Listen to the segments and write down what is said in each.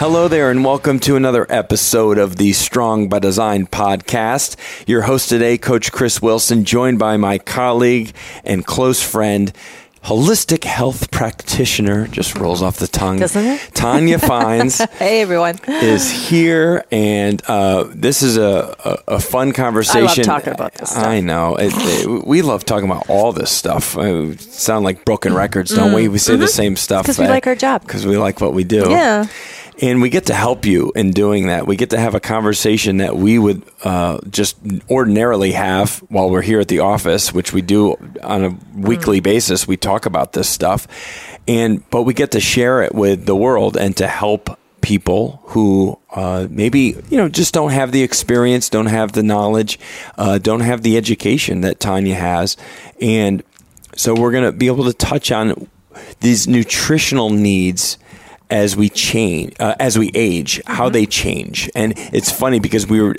Hello there, and welcome to another episode of the Strong by Design podcast. Your host today, Coach Chris Wilson, joined by my colleague and close friend, holistic health practitioner, just rolls off the tongue. Doesn't it? Tonya Fines. hey, everyone. is here, and uh, this is a, a, a, fun conversation. I love talking about this stuff. I know. It, it, we love talking about all this stuff. I sound like broken records, don't mm. we? We say mm-hmm. the same stuff. Because we like our job. Because we like what we do. Yeah. And we get to help you in doing that. We get to have a conversation that we would uh, just ordinarily have while we're here at the office, which we do on a weekly mm. basis. We talk about this stuff, and but we get to share it with the world and to help people who uh, maybe you know just don't have the experience, don't have the knowledge, uh, don't have the education that Tonya has, and so we're going to be able to touch on these nutritional needs as we change, uh, as we age, mm-hmm. how they change. And it's funny because we were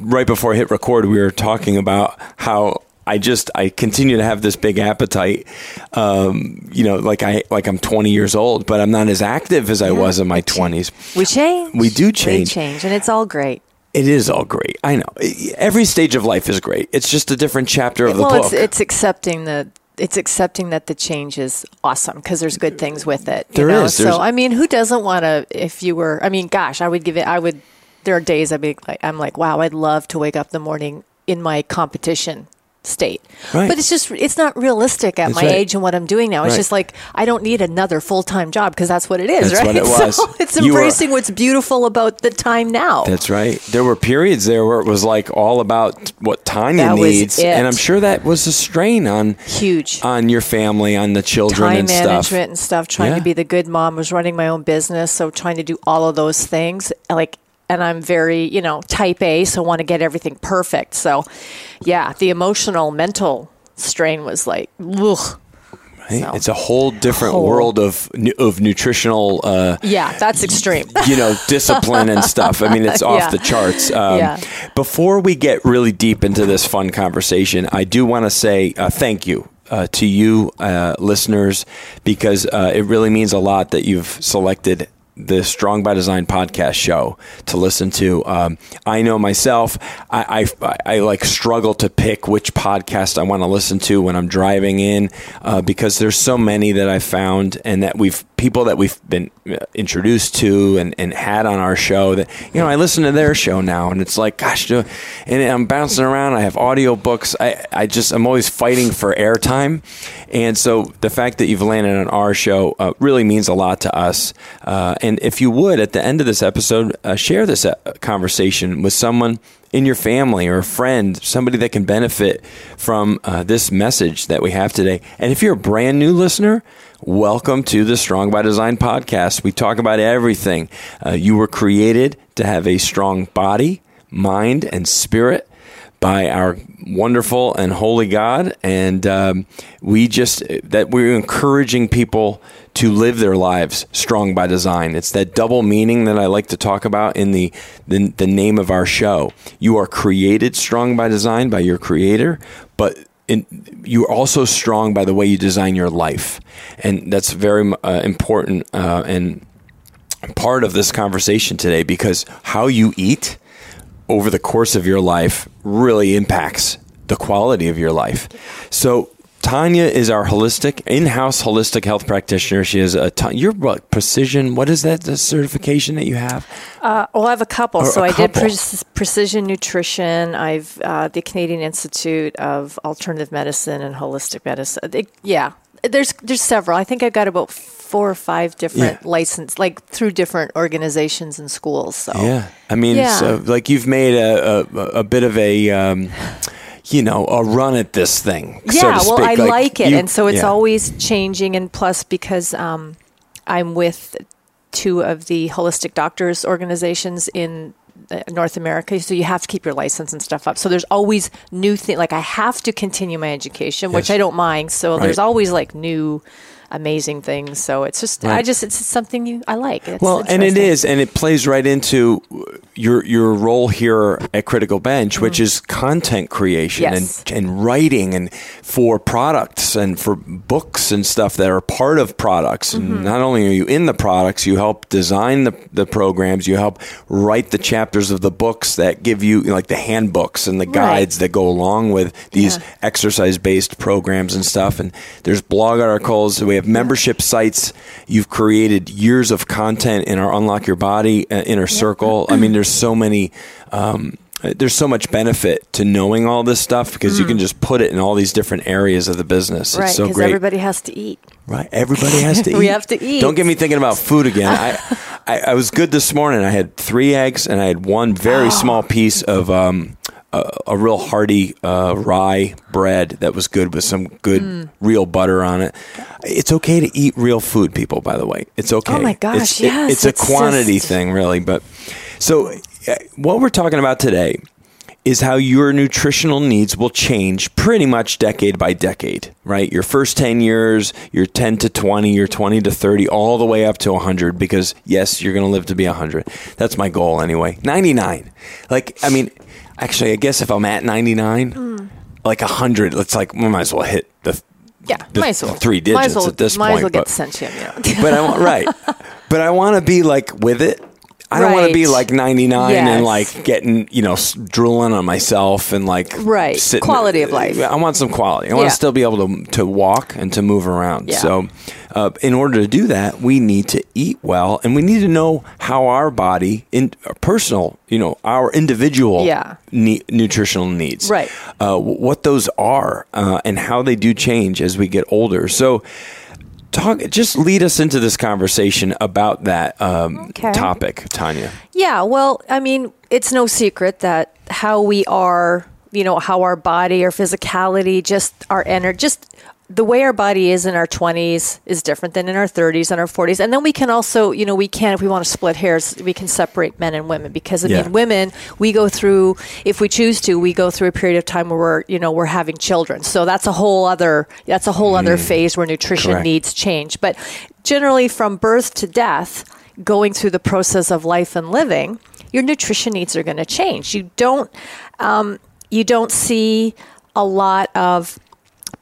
right before I hit record, we were talking about how I just I continue to have this big appetite. Um, you know, like I like I'm 20 years old, but I'm not as active as I was in my 20s. We change. We do change. We change, and it's all great. It is all great. I know. Every stage of life is great. It's just a different chapter of well, the book. It's, it's accepting the it's accepting that the change is awesome because there's good things with it. There know? is. So I mean, who doesn't want to? If you were, I mean, gosh, I would give it. I would. There are days I'd be like, I'm like, wow, I'd love to wake up the morning in my competition state. Right. But it's just it's not realistic at that's my right. age and what I'm doing now. It's right. just like I don't need another full time job because that's what it is, that's right? It was. So it's embracing what's beautiful about the time now. That's right. There were periods there where it was like all about what Tonya that needs, and I'm sure that was a strain on huge on your family, on the children, time and management stuff. and stuff. Trying yeah. to be the good mom, was running my own business, so trying to do all of those things, like and I'm very, you know, type A, so want to get everything perfect. So, yeah, the emotional, mental strain was like, ugh. Right? So, it's a whole different whole. world of of nutritional. Uh, yeah, that's extreme. you know, discipline and stuff. I mean, it's off yeah. the charts. Um, yeah. Before we get really deep into this fun conversation, I do want to say uh, thank you uh, to you, uh, listeners, because uh, it really means a lot that you've selected the Strong by Design podcast show to listen to. Um, I know myself, I, I, I, like struggle to pick which podcast I want to listen to when I'm driving in uh, because there's so many that I found and that we've people that we've been uh, introduced to and, and had on our show that you know I listen to their show now and it's like gosh and I'm bouncing around. I have audio books. I, I just I'm always fighting for airtime. And so the fact that you've landed on our show uh, really means a lot to us. Uh, and if you would at the end of this episode uh, share this uh, conversation with someone in your family or a friend, somebody that can benefit from uh, this message that we have today. And if you're a brand new listener, welcome to the Strong by Design podcast. We talk about everything. Uh, you were created to have a strong body, mind, and spirit by our wonderful and holy God, and um, we just that we're encouraging people to live their lives strong by design. It's that double meaning that I like to talk about in the the, the name of our show. You are created strong by design by your Creator, but in, you're also strong by the way you design your life, and that's very uh, important uh, and part of this conversation today because how you eat over the course of your life really impacts the quality of your life. So Tonya is our holistic in-house holistic health practitioner. She has a ton. You're what precision? What is that? The certification that you have? Uh, well, I have a couple. Or so a I did pre- precision nutrition. I've uh, the Canadian Institute of Alternative Medicine and Holistic Medicine. It, yeah, there's there's several. I think I've got about four or five different Yeah. license, like through different organizations and schools. So Yeah, I mean, Yeah. so like you've made a a, a bit of a. Um, you know, a run at this thing. Yeah, so to well. I like, it, you- and so it's yeah. always changing. And plus, because um, I'm with two of the holistic doctors organizations in uh, North America, so you have to keep your license and stuff up. So there's always new things. Like I have to continue my education, which I don't mind. So Right. there's always like new, amazing things. So it's just I just it's something you I like. It's Well, and it is, and it plays right into your your role here at Critical Bench, which is content creation Mm. Yes. and and writing, and for products and for books and stuff that are part of products. Mm-hmm. And not only are you in the products, you help design the the programs, you help write the chapters of the books that give you, you know, like the handbooks and the guides that go along with these Yeah. exercise based programs and stuff. And there's blog articles. We have membership sites. You've created years of content in our Unlock Your Body uh, inner circle. I mean, there's so many. Um, there's so much benefit to knowing all this stuff because you can just put it in all these different areas of the business. Mm. right it's so because great. everybody has to eat. Right. Everybody has to eat. We have to eat. Don't get me thinking about food again. I, I, I was good this morning. I had three eggs and I had one very small piece of um, a, a real hearty uh, rye bread that was good with some good Mm. real butter on it. It's okay to eat real food, people. By the way, it's okay. Oh my gosh, it's, yes, it's a quantity just- thing, really. But so uh, what we're talking about today is how your nutritional needs will change pretty much decade by decade, right? Your first 10 years, your 10 to 20, your 20 to 30, all the way up to 100 because yes, you're going to live to be 100. That's my goal anyway. 99. Like I mean, actually I guess if I'm at 99, Hmm. like 100, it's like we might as well hit the Yeah, the might as well. three might digits as well, at this might point, as well get but- sentient. Yeah. but I want right. But I want to be like with it. I don't want to be Right. like 99 and like getting, you know, s- drooling on myself and like Right. Quality of life. I want some quality. I want Yeah. to still be able to to walk and to move around. Yeah. So, uh, in order to do that, we need to eat well and we need to know how our body in personal, you know, our individual Yeah. ne- nutritional needs. Right. Uh, what those are uh, and how they do change as we get older. So, talk just lead us into this conversation about that um, Okay. topic, Tonya. Yeah, well, I mean, it's no secret that how we are, you know, how our body, our physicality, just our energy, just the way our body is in our 20s is different than in our 30s and our 40s. And then we can also, you know, we can, if we want to split hairs, we can separate men and women because, I Yeah. mean, women, we go through, if we choose to, we go through a period of time where we're, you know, we're having children. So that's a whole other, that's a whole other phase where nutrition Correct. needs change. But generally, from birth to death, going through the process of life and living, your nutrition needs are going to change. You don't, um, you don't see a lot of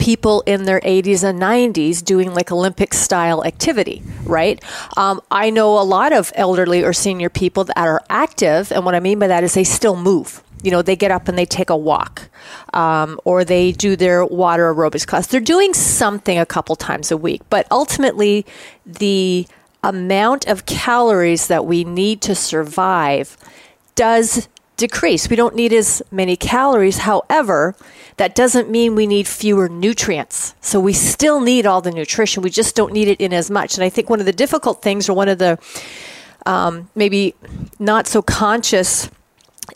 people in their 80s and 90s doing like Olympic style activity, right? Um, I know a lot of elderly or senior people that are active, and what I mean by that is they still move. You know, they get up and they take a walk, um, or they do their water aerobics class. They're doing something a couple times a week, but ultimately, the amount of calories that we need to survive does decrease. We don't need as many calories. However, that doesn't mean we need fewer nutrients. So we still need all the nutrition. We just don't need it in as much. And I think one of the difficult things, or one of the um, maybe not so conscious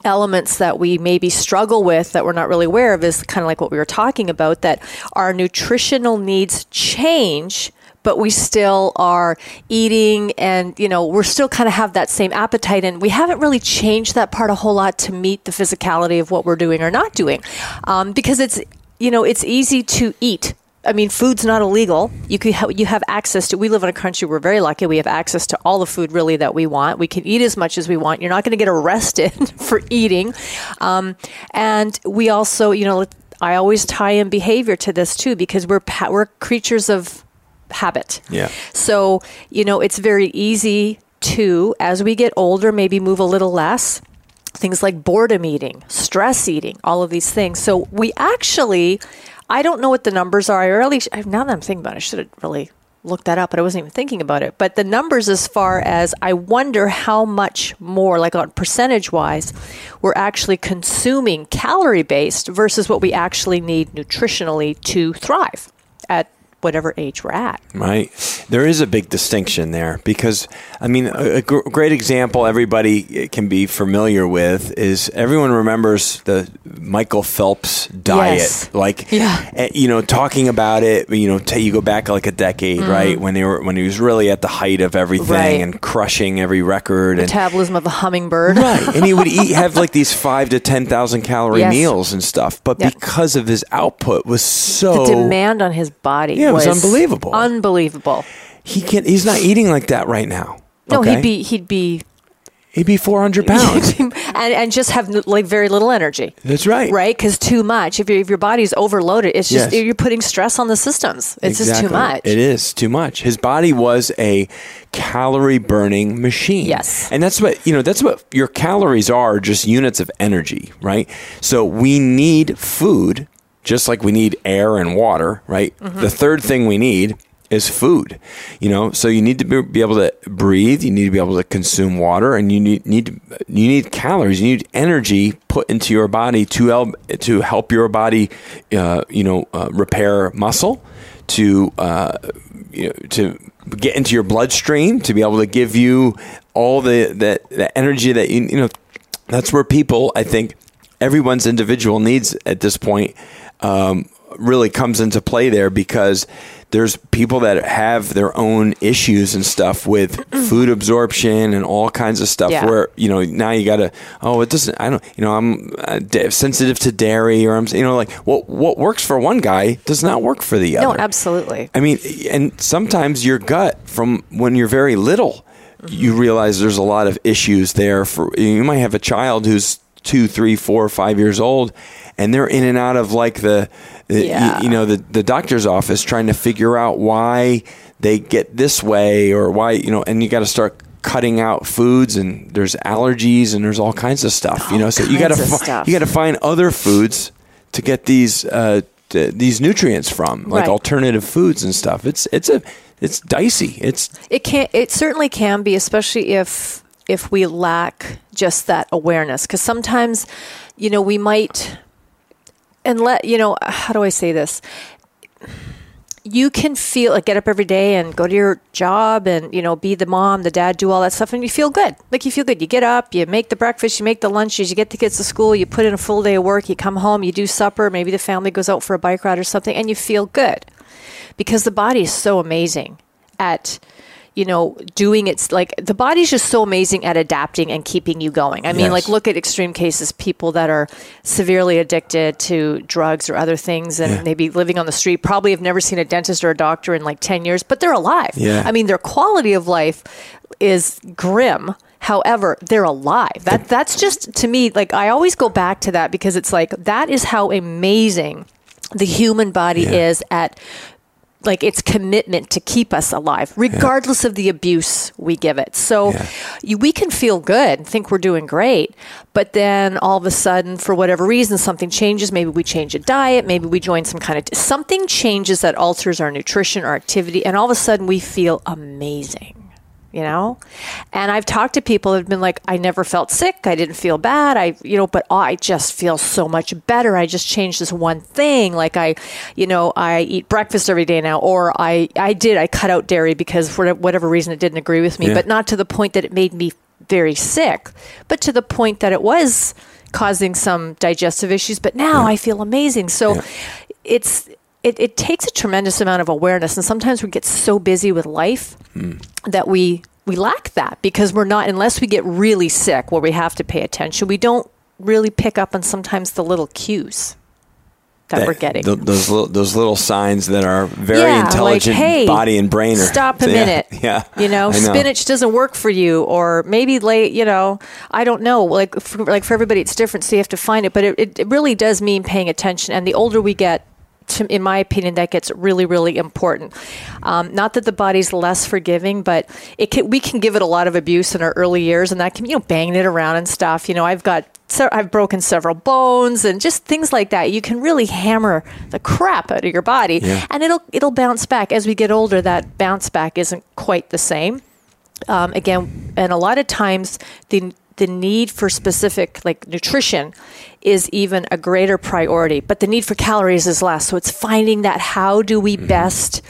elements that we maybe struggle with that we're not really aware of is kind of like what we were talking about that our nutritional needs change but we still are eating and you know we're still kind of have that same appetite and we haven't really changed that part a whole lot to meet the physicality of what we're doing or not doing um, because it's you know it's easy to eat I mean, food's not illegal. You can ha- you have access to. We live in a country. We're very lucky. We have access to all the food really that we want. We can eat as much as we want. You're not going to get arrested for eating, um, and we also, you know, I always tie in behavior to this too because we're pa- we're creatures of habit. Yeah. So you know, it's very easy to, as we get older, maybe move a little less things like boredom eating, stress eating, all of these things. So we actually, I don't know what the numbers are. I really, now that I'm thinking about it, I should have really looked that up, but I wasn't even thinking about it. But the numbers, as far as I wonder how much more, like on percentage wise, we're actually consuming calorie based versus what we actually need nutritionally to thrive at whatever age we're at. Right. There is a big distinction there because, I mean, a, a gr- great example everybody can be familiar with is everyone remembers the Michael Phelps diet. Yes. Like, Yeah. eh, you know, talking about it, you know, t- you go back like a decade, right? When they were, when he was really at the height of everything Mm-hmm. Right. and crushing every record. and Metabolism of a hummingbird. Right, and he would eat have like these five to ten thousand calorie Yes. meals and stuff, but Yep. because of his output was so The demand on his body Yeah, it was was unbelievable. Unbelievable. he can't. He's not eating like that right now. No, okay? he'd be he'd be he'd be four hundred pounds. and and just have like very little energy. That's right. Right, because too much. If, your if your body's overloaded, it's just Yes. you're putting stress on the systems. It's just too much. It is too much. His body was a calorie burning machine. Yes. And that's what, you know, that's what your calories are just units of energy, right? So we need food just like we need air and water, right? Mm-hmm. The third thing we need is food. You know, so you need to be, able to breathe, you need to be able to consume water and you need need you need calories, you need energy put into your body to help to help your body uh, you know, uh, repair muscle, to uh, you know, to get into your bloodstream to be able to give you all the the, the energy that you you know that's where people I think everyone's individual needs at this point um, really comes into play there because there's people that have their own issues and stuff with food absorption and all kinds of stuff Yeah. where you know now you gotta oh it doesn't I don't you know I'm uh, sensitive to dairy or I'm you know like what what works for one guy does not work for the other. no, absolutely. I mean, and sometimes your gut from when you're very little, you realize there's a lot of issues there. For you might have a child who's two, three, four, five years old, and they're in and out of like the, the- Yeah. you, you know, the the doctor's office trying to figure out why they get this way or why you know, and you got to start cutting out foods and there's allergies and there's all kinds of stuff you know so you got to fi- you got to find other foods to get these uh, these nutrients from like Right. alternative foods and stuff. It's it's a it's dicey. It's It can it certainly can be, especially if if we lack just that awareness. Because sometimes, you know, we might and let you know how do I say this? You can feel like get up every day and go to your job and you know be the mom, the dad, do all that stuff, and you feel good. Like you feel good. You get up, you make the breakfast, you make the lunches, you get the kids to school, you put in a full day of work, you come home, you do supper, maybe the family goes out for a bike ride or something, and you feel good because the body is so amazing at you know doing its like the body's just so amazing at adapting and keeping you going i mean Yes. like look at extreme cases people that are severely addicted to drugs or other things and Yeah. maybe living on the street probably have never seen a dentist or a doctor in like 10 years but they're alive Yeah. i mean their quality of life is grim however they're alive that that's just to me like i always go back to that because it's like that is how amazing the human body Yeah. is at like its commitment to keep us alive, regardless of the abuse we give it. So Yeah. you, we can feel good think we're doing great, but then all of a sudden, for whatever reason, something changes. Maybe we change a diet, maybe we join some kind of something changes that alters our nutrition, our activity, and all of a sudden we feel amazing. You know, and I've talked to people who've been like, I never felt sick. I didn't feel bad. I, you know, but oh, I just feel so much better. I just changed this one thing. Like I, you know, I eat breakfast every day now, or I, I did, I cut out dairy because for whatever reason it didn't agree with me, Yeah. but not to the point that it made me very sick, but to the point that it was causing some digestive issues. But now I feel amazing. So Yeah. it's, it, it takes a tremendous amount of awareness. And sometimes we get so busy with life hmm. that we we lack that because we're not unless we get really sick where we have to pay attention we don't really pick up on sometimes the little cues that, we're getting th- those little, those little signs that are very Yeah, like, intelligent hey, body and brain. Are, stop a yeah, minute Yeah, you know, I spinach doesn't work for you or maybe late you know i don't know like for, like for everybody it's different so you have to find it but it, it, it really does mean paying attention and the older we get to, in my opinion that gets really really important um, not that the body's less forgiving but it can, we can give it a lot of abuse in our early years and that can you know banging it around and stuff you know i've got se- I've broken several bones and just things like that. You can really hammer the crap out of your body, Yeah. and it'll it'll bounce back as we get older. That bounce back isn't quite the same. Um, again, and a lot of times the the need for specific like nutrition is even a greater priority, but the need for calories is less. So it's finding that how do we best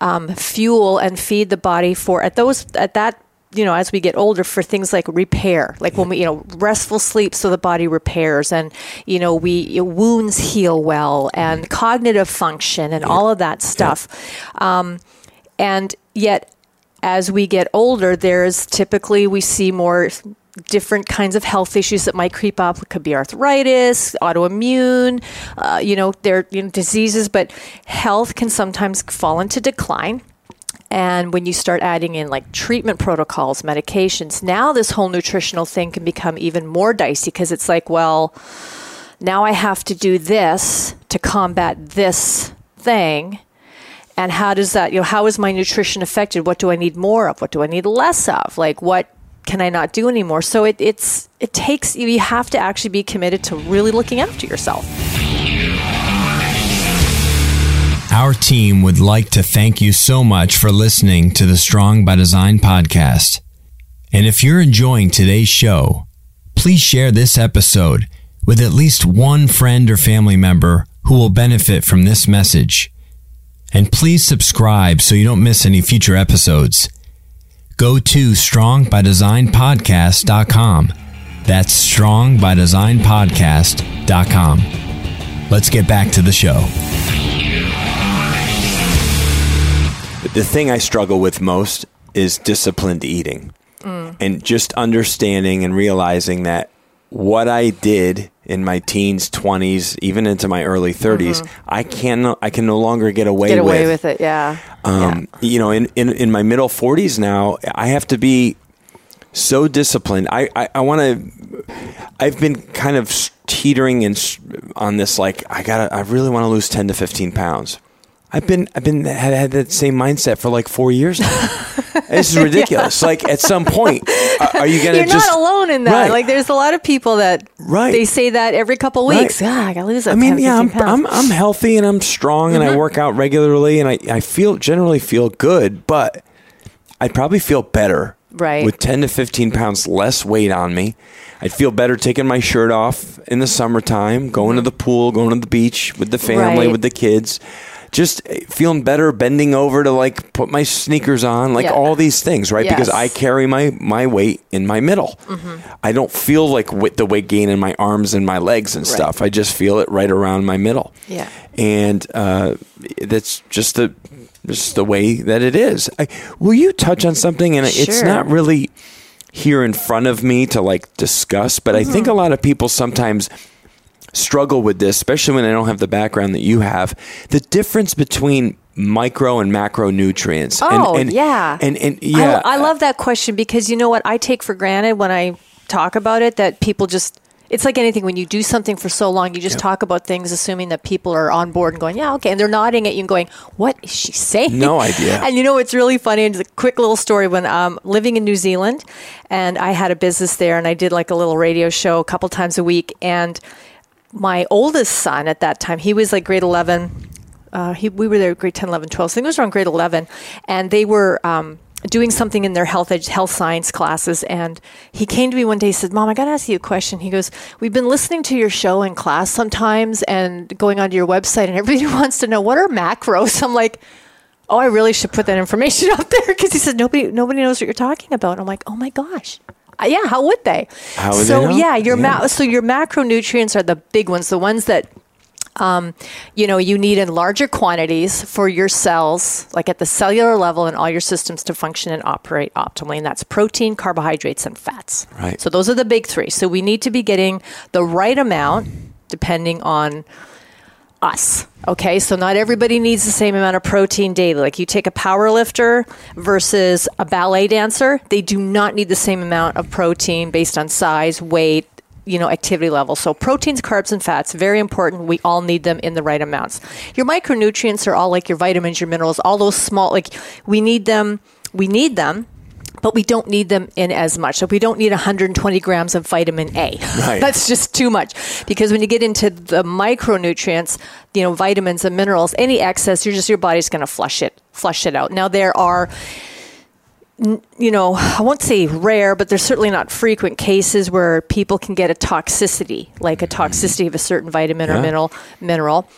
um, fuel and feed the body for at those at that you know, as we get older, for things like repair, like when we, you know, restful sleep so the body repairs and, you know, we wounds heal well and cognitive function and all of that stuff. Um, and yet, as we get older, there's typically we see more different kinds of health issues that might creep up. It could be arthritis, autoimmune, uh, you know, there you know, diseases, but health can sometimes fall into decline. And when you start adding in like treatment protocols, medications, now this whole nutritional thing can become even more dicey because it's like, well, now I have to do this to combat this thing. And how does that, you know, how is my nutrition affected? What do I need more of? What do I need less of? Like, what can I not do anymore? So it, it's, it takes, you have to actually be committed to really looking after yourself. Our team would like to thank you so much for listening to the Strong by Design podcast. And if you're enjoying today's show, please share this episode with at least one friend or family member who will benefit from this message. And please subscribe so you don't miss any future episodes. Go to strongbydesignpodcast.com. That's strongbydesignpodcast.com. Let's get back to the show. the thing I struggle with most is disciplined eating. Mm. And just understanding and realizing that what I did in my teens, 20s, even into my early 30s, mm-hmm. I can I can no longer get away get away with, with it. Yeah. Um, yeah. You know, in, in in my middle 40s now, I have to be so disciplined. I I, I want to. I've been kind of teetering and on this like I gotta. I really want to lose 10 to 15 pounds. I've been I've been had, had that same mindset for like four years now. this is ridiculous. yeah. Like at some point, are you gonna? You're just, not alone in that. Right. Like there's a lot of people that right. They say that every couple weeks. Right. Yeah, I gotta lose. I mean, 10, yeah, I'm, I'm, I'm healthy and I'm strong and mm-hmm. I work out regularly and I I feel generally feel good, but I'd probably feel better right with 10 to 15 pounds less weight on me. I'd feel better taking my shirt off in the summertime, going to the pool, going to the beach with the family, right. with the kids just feeling better, bending over to like put my sneakers on, like yeah. all these things, right? Yes. Because I carry my my weight in my middle. Mm-hmm. I don't feel like with the weight gain in my arms and my legs and right. stuff. I just feel it right around my middle. Yeah, and uh, that's just the just the way that it is. I, will you touch on something? And sure. it's not really here in front of me to like discuss, but mm-hmm. I think mm-hmm. a lot of people sometimes struggle with this, especially when I don't have the background that you have. The difference between micro and macronutrients. Oh, and, and, yeah. And, and yeah. I, I love that question because you know what? I take for granted when I talk about it that people just it's like anything when you do something for so long you just yep. talk about things assuming that people are on board and going yeah okay and they're nodding at you and going what is she saying no idea and you know it's really funny and it's a quick little story when um, living in new zealand and i had a business there and i did like a little radio show a couple times a week and my oldest son at that time, he was like grade 11. Uh, he, we were there grade 10, 11, 12. So I think it was around grade 11. And they were um, doing something in their health ed- health science classes. And he came to me one day and said, Mom, I got to ask you a question. He goes, We've been listening to your show in class sometimes and going onto your website, and everybody wants to know what are macros. I'm like, Oh, I really should put that information out there because he said nobody nobody knows what you're talking about. I'm like, oh my gosh. Uh, yeah, how would they? How would so they yeah, your yeah. Ma- so your macronutrients are the big ones, the ones that um, you know you need in larger quantities for your cells, like at the cellular level, and all your systems to function and operate optimally. And that's protein, carbohydrates, and fats. Right. So those are the big three. So we need to be getting the right amount depending on us. Okay, so not everybody needs the same amount of protein daily. Like you take a power lifter versus a ballet dancer, they do not need the same amount of protein based on size, weight, you know, activity level. So proteins, carbs, and fats, very important. We all need them in the right amounts. Your micronutrients are all like your vitamins, your minerals, all those small, like we need them. We need them but we don't need them in as much. So we don't need 120 grams of vitamin A. Right. That's just too much because when you get into the micronutrients, you know, vitamins and minerals, any excess, you're just your body's going to flush it, flush it out. Now there are you know, I won't say rare, but there's certainly not frequent cases where people can get a toxicity, like a toxicity of a certain vitamin Yeah. or mineral. Mineral.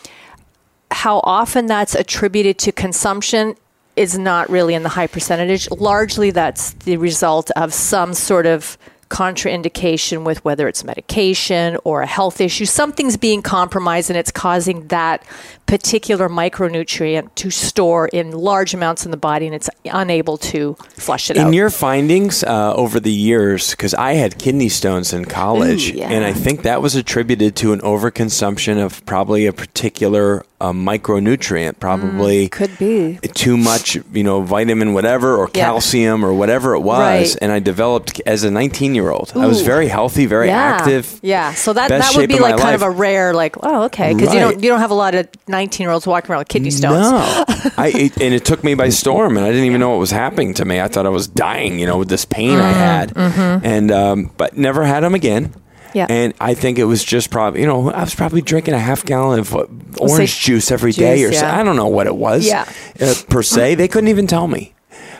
How often that's attributed to consumption is not really in the high percentage. Largely, that's the result of some sort of contraindication with whether it's medication or a health issue. Something's being compromised and it's causing that particular micronutrient to store in large amounts in the body and it's unable to flush it In out. In your findings uh, over the years, because I had kidney stones in college, Ooh, yeah. and I think that was attributed to an overconsumption of probably a particular uh, micronutrient, probably Mm, could be. too much, you know, vitamin whatever or Yeah. calcium or whatever it was. Right. And I developed as a 19 year old. I was very healthy, very yeah. active. Yeah, so that that would be like kind of a rare, like, oh, okay, because you don't you don't have a lot of nineteen year olds walking around with kidney stones. No, I it, and it took me by storm, and I didn't even know what was happening to me. I thought I was dying, you know, with this pain I had, and um, but never had them again. Mm-hmm. Yeah. and I think it was just probably, you know, I was probably drinking a half gallon of orange juice every day, juice, or so. I don't know what it was. Yeah. uh, per se, they couldn't even tell me.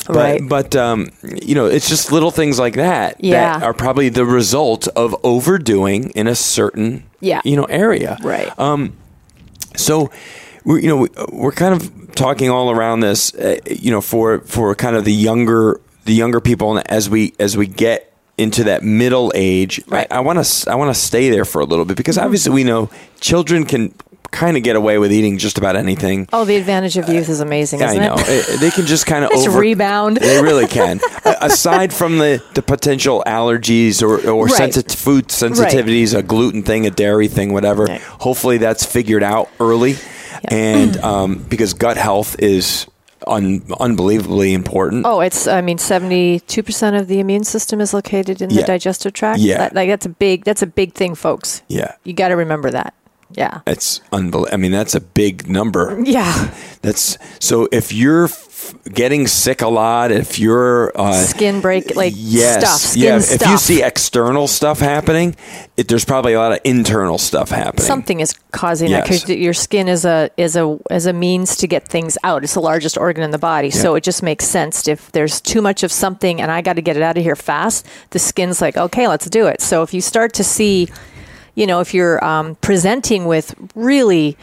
But, Right. but um, you know, it's just little things like that that are probably the result of overdoing in a certain, Yeah. you know, area. Right. Um, So, we're, you know, we- we're kind of talking all around this, uh, you know, for for kind of the younger the younger people, and as we as we get into that middle age, Right. I want to I want to stay there for a little bit because obviously we know children can kind of get away with eating just about anything. Oh, the advantage of youth is amazing, I know it? They can just kind of over rebound. They really can. Aside from the, the potential allergies or or Right. sensit- food sensitivities, a gluten thing, a dairy thing, whatever. Right. Hopefully, that's figured out early, and um, because gut health is un- unbelievably important. Oh, it's I mean, seventy two percent of the immune system is located in Yeah. the digestive tract. Yeah. That, like that's a big that's a big thing, folks. Yeah, You got to remember that. Yeah. it's unbelievable. I mean, that's a big number. Yeah. That's so. If you're f- getting sick a lot, if you're uh, Skin break like yes, stuff. Skin yeah. stuff. If you see external stuff happening, it, there's probably a lot of internal stuff happening. something is causing that because your skin is a is a is a means to get things out. It's the largest organ in the body, so it just makes sense. If there's too much of something and I got to get it out of here fast, the skin's like, okay, let's do it. So if you start to see, you know, if you're um, presenting with really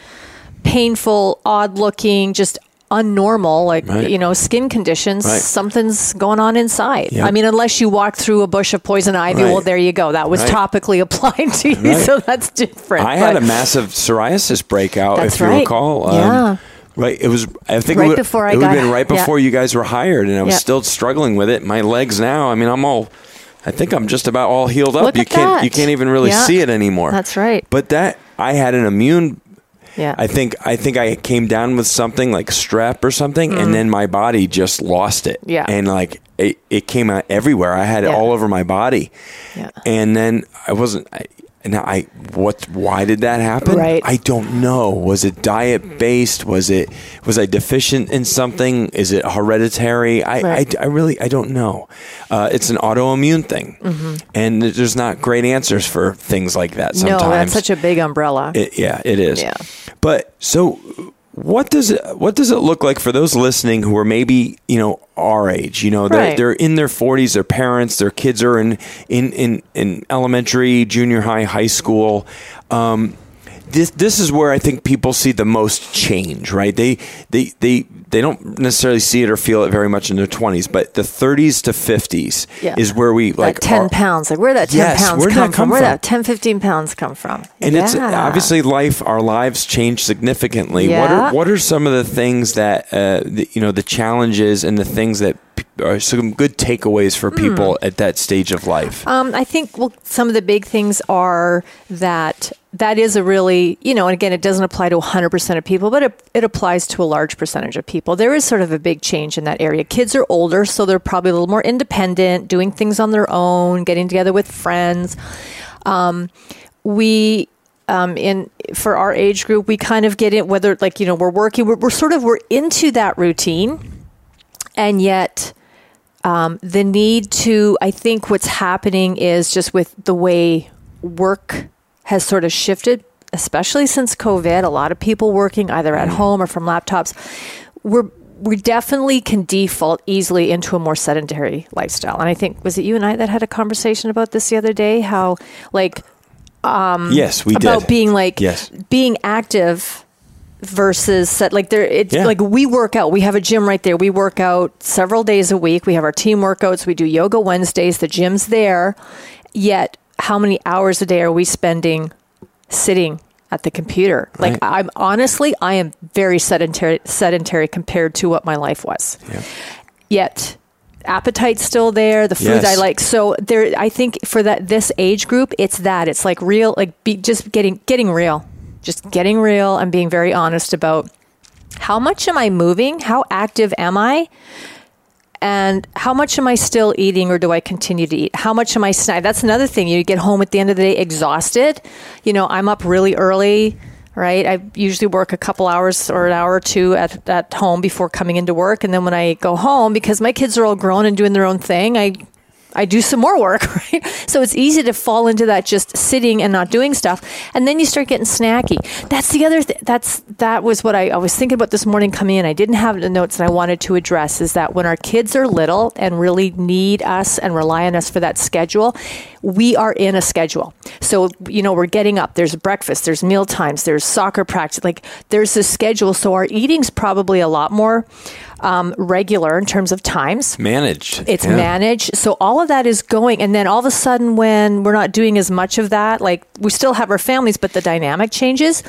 painful, odd looking, just unnormal like Right. you know skin conditions Right. something's going on inside Yep. i mean unless you walk through a bush of poison ivy Right. well there you go that was topically applied to you so that's different I had a massive psoriasis breakout, if you recall. Um, Yeah. Right. It was. I think Right it would, before I it got- been right yeah. before you guys were hired, and I was Yeah. still struggling with it. My legs now. I mean, I'm all. I think I'm just about all healed up. Look you can't. that. You can't even really Yeah. see it anymore. That's right. But that I had an immune. Yeah. I think. I think I came down with something like strep or something, and then my body just lost it. Mm-hmm. Yeah. And like it, it came out everywhere. I had it all over my body. Yeah. And then I wasn't. I, now I what? Why did that happen? Right. I don't know. Was it diet based? Was it was I deficient in something? Is it hereditary? I Right. I, I really I don't know. Uh, it's an autoimmune thing, and there's not great answers for things like that. Sometimes Mm-hmm. No, that's such a big umbrella. it, yeah, it is. Yeah. But so what does it what does it look like for those listening who are maybe, you know, our age? You know, they're Right. they're in their 40s, their parents, their kids are in in in, in elementary, junior high, high school. Um this this is where I think people see the most change, right? They they they they don't necessarily see it or feel it very much in their 20s, but the 30s to 50s Yeah. is where we like that 10 are- pounds. Like, where that 10 Yes, pounds that come from? Where from? that 10, 15 pounds come from? and it's obviously life our lives change significantly Yeah. what are what are some of the things that uh, the, you know the challenges and the things that are some good takeaways for people at that stage of life Um, I think well, some of the big things are that that is a really, you know, and again, it doesn't apply to 100% of people, but it, it applies to a large percentage of people. There is sort of a big change in that area. Kids are older, so they're probably a little more independent, doing things on their own, getting together with friends. Um, we um, in for our age group, we kind of get it whether like you know we're working, we're, we're sort of we're into that routine, and yet um, the need to i think what's happening is just with the way work has sort of shifted especially since covid a lot of people working either at home or from laptops we're we definitely can default easily into a more sedentary lifestyle. And I think was it you and I that had a conversation about this the other day? How like um, yes, we about did. being like Yes. being active versus set like there it's Yeah. like we work out. We have a gym right there. We work out several days a week. We have our team workouts. We do yoga wednesdays. The gym's there. Yet how many hours a day are we spending sitting at the computer? Like Right. i'm honestly i am very sedentary sedentary compared to what my life was. Yeah. yet appetite's still there. The food Yes. i like. So there i think for that this age group it's that. It's like real like be, just getting getting real just getting real and being very honest about how much am i moving how active am i and how much am i still eating or do i continue to eat? How much am i snack that's another thing. You get home at the end of the day exhausted. You know i'm up really early right? I usually work a couple hours or an hour or two at, at home before coming into work. And then when i go home because my kids are all grown and doing their own thing i I do some more work, right? So it's easy to fall into that just sitting and not doing stuff, and then you start getting snacky. That's the other. Th- that's that was what I, I was thinking about this morning coming in. I didn't have the notes that I wanted to address. Is that when our kids are little and really need us and rely on us for that schedule, we are in a schedule. So you know we're getting up. There's breakfast. There's meal times. There's soccer practice. Like there's a schedule. So our eating's probably a lot more um, regular in terms of times Managed. it's Yeah. managed so all of that is going and then all of a sudden when we're not doing as much of that like we still have our families but the dynamic changes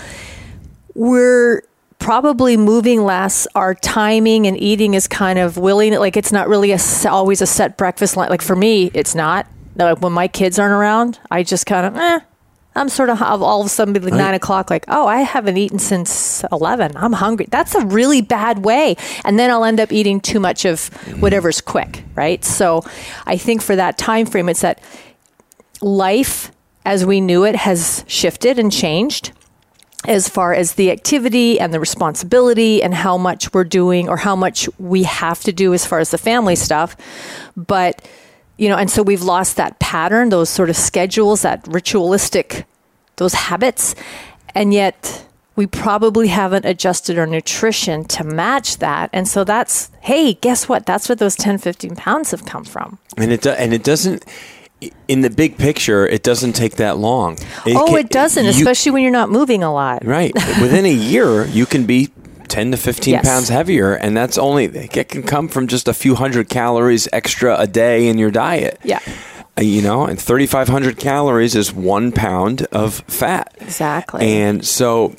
we're probably moving less our timing and eating is kind of willing like it's not really a, always a set breakfast line like for me it's not like when my kids aren't around i just kind of eh I'm sort of all of a sudden be like nine o'clock, like, oh, I haven't eaten since 11. I'm hungry. That's a really bad way. And then I'll end up eating too much of whatever's quick, right? So I think for that time frame, it's that life as we knew it has shifted and changed as far as the activity and the responsibility and how much we're doing or how much we have to do as far as the family stuff. But, you know, and so we've lost that pattern, those sort of schedules, that ritualistic, those habits. And yet we probably haven't adjusted our nutrition to match that. And so that's, hey, guess what? That's where those 10, 15 pounds have come from. and it do, and it doesn't. In the big picture, it doesn't take that long. oh, can- it doesn't, you- especially when you're not moving a lot. Right. Within a year, you can be 10 to 15 Yes. pounds heavier, and that's only, it can come from just a few hundred calories extra a day in your diet. Yeah. Uh, You know, and 3,500 calories is one pound of fat. Exactly. And so,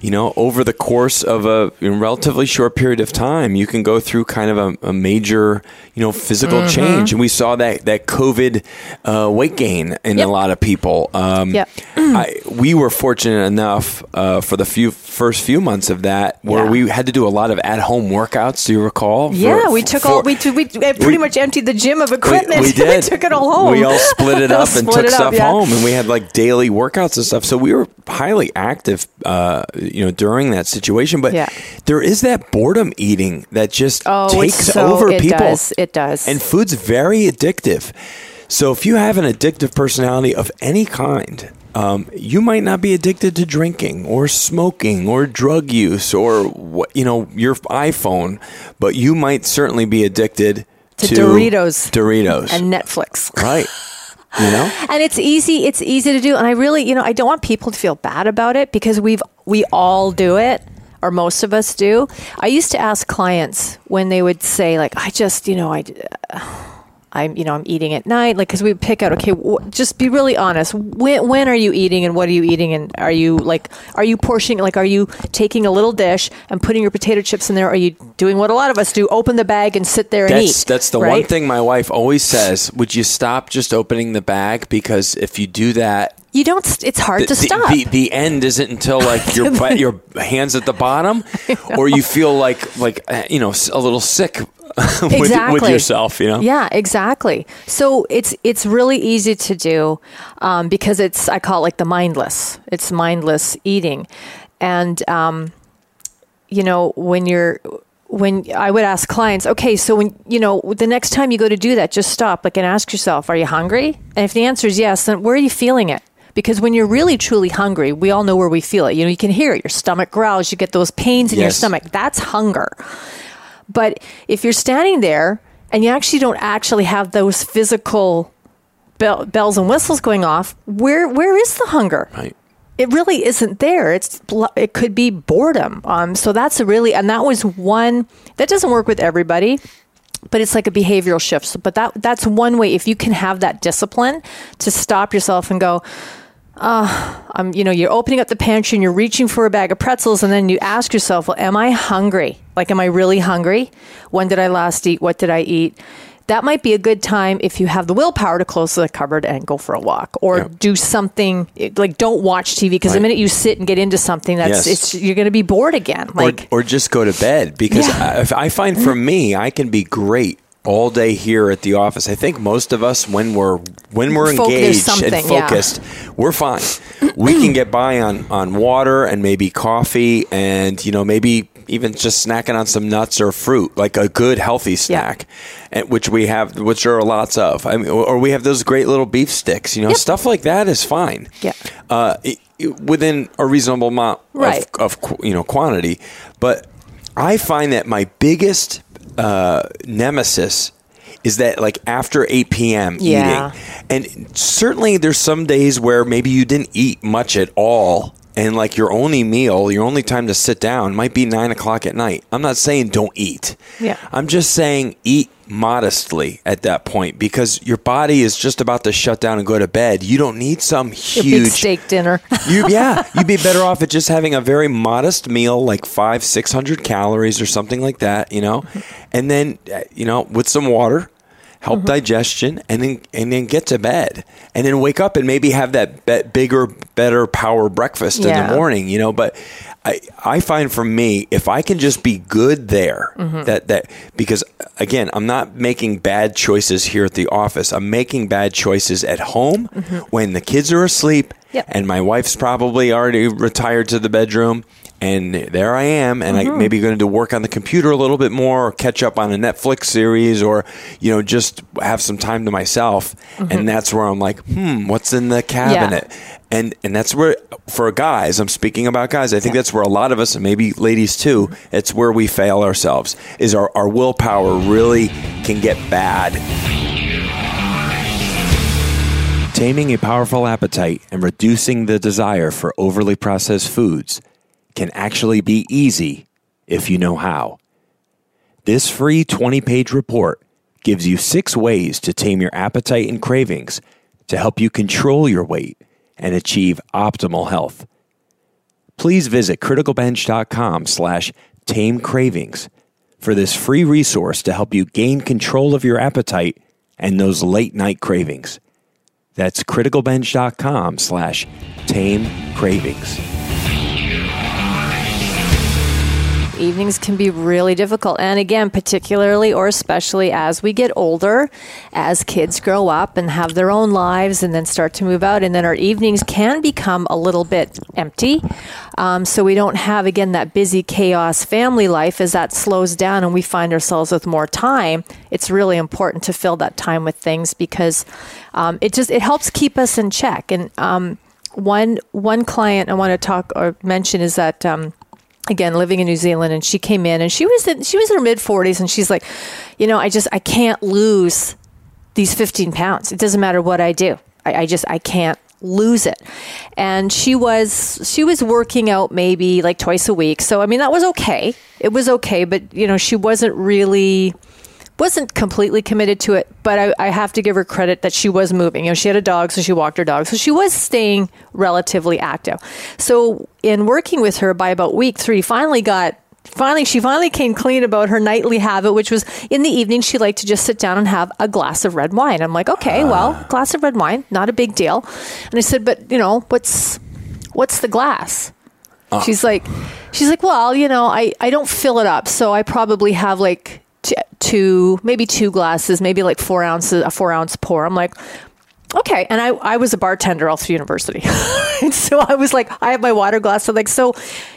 you know, over the course of a relatively short period of time, you can go through kind of a, a major, you know, physical Mm-hmm. change. And we saw that that COVID uh, weight gain in Yep. a lot of people. Um, Yep. I, we were fortunate enough uh, for the few first few months of that where Yeah. we had to do a lot of at home workouts. Do you recall? Yeah, For- we took for- all we took, we pretty we- much emptied the gym of equipment. we did. took it all home. We all split it up and took up, stuff yeah. home, and we had like daily workouts and stuff. So we were highly active, uh, you know, during that situation. But Yeah. there is that boredom eating that just Oh, takes so, over it people. does. It does. And food's very addictive. So if you have an addictive personality of any kind, um, you might not be addicted to drinking or smoking or drug use or what you know your iPhone, but you might certainly be addicted To to, Doritos. Doritos, and Netflix. right? You know, and it's easy it's easy to do and i really you know i don't want people to feel bad about it because we've we all do it or most of us do. I used to ask clients when they would say like i just you know i uh, I'm, you know, I'm eating at night, like, because we pick out, okay, wh- just be really honest. When, when are you eating, and what are you eating, and are you like, are you portioning, like, are you taking a little dish and putting your potato chips in there? Are you doing what a lot of us do, open the bag and sit there and that's eat? that's the one thing my wife always says. Would you stop just opening the bag because if you do that, You don't. It's hard the, to stop. The, the, the end isn't until like your your hands at the bottom, or you feel like like uh, you know a little sick with, with Exactly. yourself. You know, Yeah, exactly. So it's it's really easy to do um, because it's I call it like the mindless. It's mindless eating, and um, you know when you're when I would ask clients, okay, so when you know the next time you go to do that, just stop, like, and ask yourself, are you hungry? And if the answer is yes, then where are you feeling it? Because when you're really truly hungry, we all know where we feel it. You know, you can hear it. Your stomach growls. You get those pains in your stomach. That's hunger. But if you're standing there and you actually don't actually have those physical bell, bells and whistles going off, where where is the hunger? Right. It really isn't there. It's it could be boredom. Um, so that's a really and that was one that doesn't work with everybody but it's like a behavioral shift. But that that's one way if you can have that discipline to stop yourself and go, uh, um, you know, you're opening up the pantry and you're reaching for a bag of pretzels, and then you ask yourself, well, am I hungry? Like, am I really hungry? When did I last eat? What did I eat? That might be a good time if you have the willpower to close the cupboard and go for a walk or Yeah. do something like don't watch TV because the minute you sit and get into something, that's Yes. it's you're going to be bored again. Like, or, or just go to bed because Yeah. I, I find for me, I can be great all day here at the office. I think most of us, when we're when we're Folk- engaged and something, yeah. focused, we're fine. we can get by on on water and maybe coffee and you know maybe even just snacking on some nuts or fruit, like a good healthy snack, and, which we have, which are lots of. I mean, or, or we have those great little beef sticks. You know, Yep. stuff like that is fine. Yeah. Uh, it- it- within a reasonable amount Right. of, of you know quantity, but I find that my biggest uh, nemesis is that like after 8 p.m. Yeah. eating, and certainly there's some days where maybe you didn't eat much at all. And like your only meal, your only time to sit down might be nine o'clock at night. I'm not saying don't eat. Yeah. I'm just saying eat modestly at that point because your body is just about to shut down and go to bed. You don't need some huge steak dinner. you yeah, you'd be better off at just having a very modest meal, like five, six hundred calories or something like that, you know, and then uh, you know with some water, help mm-hmm. digestion, and then and then get to bed, and then wake up and maybe have that be- bigger, better power breakfast in the morning, you know. But I I find for me, if I can just be good there, mm-hmm. that that because again, I'm not making bad choices here at the office. I'm making bad choices at home mm-hmm. when the kids are asleep Yep. and my wife's probably already retired to the bedroom and there I am and Mm-hmm. I maybe going to work on the computer a little bit more or catch up on a Netflix series or you know just have some time to myself. And that's where I'm like hmm what's in the cabinet? And and that's where for guys I'm speaking about guys I think that's where a lot of us and maybe ladies too it's where we fail ourselves is our, our willpower really can get bad. Taming a powerful appetite and reducing the desire for overly processed foods can actually be easy if you know how. This free 20 page report gives you six ways to tame your appetite and cravings to help you control your weight and achieve optimal health. Please visit criticalbench.com slash tame cravings for this free resource to help you gain control of your appetite and those late night cravings. That's criticalbench.com slash tame cravings. Evenings can be really difficult. And again, particularly or especially as we get older, as kids grow up and have their own lives and then start to move out, and then our evenings can become a little bit empty. Um, so we don't have, again, that busy chaos family life as that slows down and we find ourselves with more time. It's really important to fill that time with things because um, it just it helps keep us in check. And um, one one client I want to talk or mention is that. Um, again living in New Zealand and she came in and she was in, she was in her mid 40s and she's like you know I just I can't lose these 15 pounds. It doesn't matter what I do. I, I just I can't lose it. And she was she was working out maybe like twice a week. So I mean that was okay. It was okay but you know she wasn't really wasn't completely committed to it, but I, I have to give her credit that she was moving. You know, she had a dog, so she walked her dog. So she was staying relatively active. So in working with her by about week three, finally got finally she finally came clean about her nightly habit, which was in the evening she liked to just sit down and have a glass of red wine. I'm like, okay, ah. well, glass of red wine, not a big deal. And I said, but you know, what's what's the glass? Ah. She's like, she's like, well, you know, I, I don't fill it up, so I probably have like two, maybe two glasses, maybe like four ounces, a four ounce pour. I'm like, okay. And I, I was a bartender all through university, and so I was like, I have my water glass. So like, so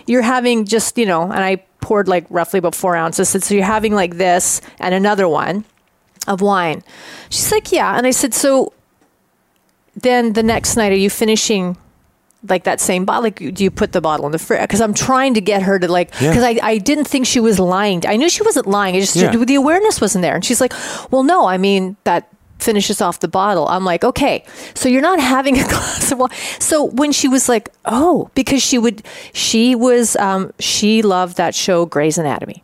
you're having just you know, and I poured like roughly about four ounces. So you're having like this and another one of wine. She's like, yeah. And I said, so then the next night, are you finishing like that same bottle? Like, do you put the bottle in the fridge? Because I'm trying to get her to like, because I, I didn't think she was lying. I knew she wasn't lying. I just Yeah. the awareness wasn't there. And she's like, well, no, I mean that finishes off the bottle. I'm like, okay, so you're not having a glass of wine. So when she was like, oh, because she would, she was, um, she loved that show Grey's Anatomy.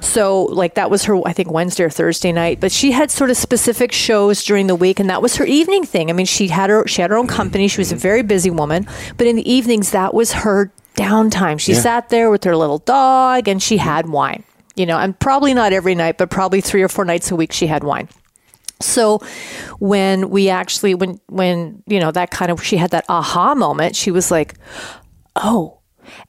So like that was her I think Wednesday or Thursday night, but she had sort of specific shows during the week and that was her evening thing. I mean, she had her she had her own company. She was a mm-hmm. very busy woman, but in the evenings that was her downtime. She Yeah. sat there with her little dog and she mm-hmm. had wine. You know, and probably not every night, but probably 3 or 4 nights a week she had wine. So when we actually when when you know that kind of she had that aha moment, she was like, "Oh."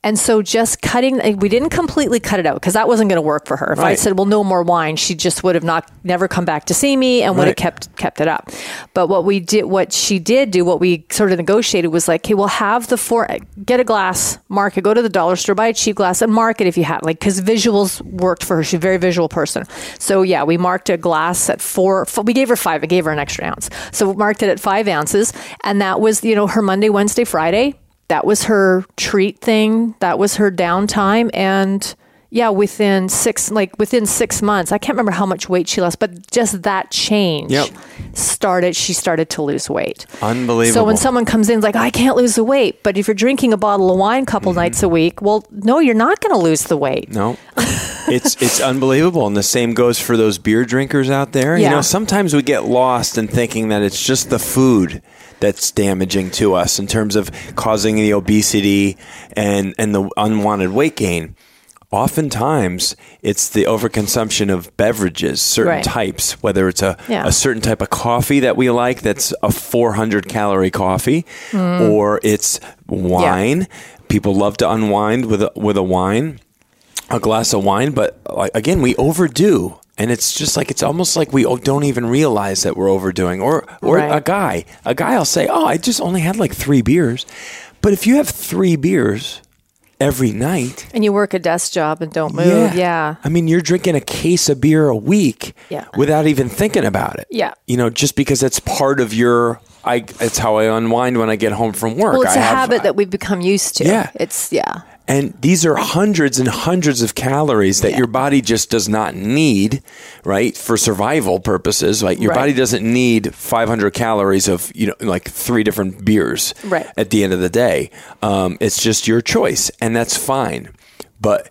And so just cutting, we didn't completely cut it out because that wasn't going to work for her. If I said, "Well, no more wine," she just would have not never come back to see me and would have kept kept it up. But what we did what she did do what we sort of negotiated was like, "Okay, we'll have the four get a glass, mark it, go to the dollar store, buy a cheap glass and mark it if you have like cuz visuals worked for her. She's a very visual person. So yeah, we marked a glass at four. f- We gave her five. I gave her an extra ounce. So we marked it at five ounces, and that was you know her Monday, Wednesday, Friday. That was her treat thing. That was her downtime, and yeah, within six like within six months, I can't remember how much weight she lost, but just that change Yep. started. She started to lose weight. Unbelievable. So when someone comes in, like I can't lose the weight, but if you're drinking a bottle of wine a couple Mm-hmm. nights a week, well, no, you're not going to lose the weight. No. it's it's unbelievable and the same goes for those beer drinkers out there. Yeah. You know, sometimes we get lost in thinking that it's just the food that's damaging to us in terms of causing the obesity and and the unwanted weight gain. Oftentimes, it's the overconsumption of beverages, certain Right. types, whether it's a, Yeah. a certain type of coffee that we like that's a 400 calorie coffee, Mm. or it's wine. People love to unwind with a, with a wine a glass of wine, but again, we overdo. And it's just like it's almost like we don't even realize that we're overdoing. Or or Right. a guy, a guy i'll say, "Oh, I just only had like three beers," but if you have three beers every night, And you work a desk job and don't move. Yeah. I mean, you're drinking a case of beer a week Yeah. without even thinking about it. Yeah. You know, just because it's part of your I it's how I unwind when I get home from work. Well, it's a a habit that we've become used to. Yeah. It's, yeah. And these are hundreds and hundreds of calories that Yeah. your body just does not need, right? For survival purposes, like your Right. body doesn't need 500 calories of, you know, like three different beers Right. at the end of the day. Um, it's just your choice, and that's fine. But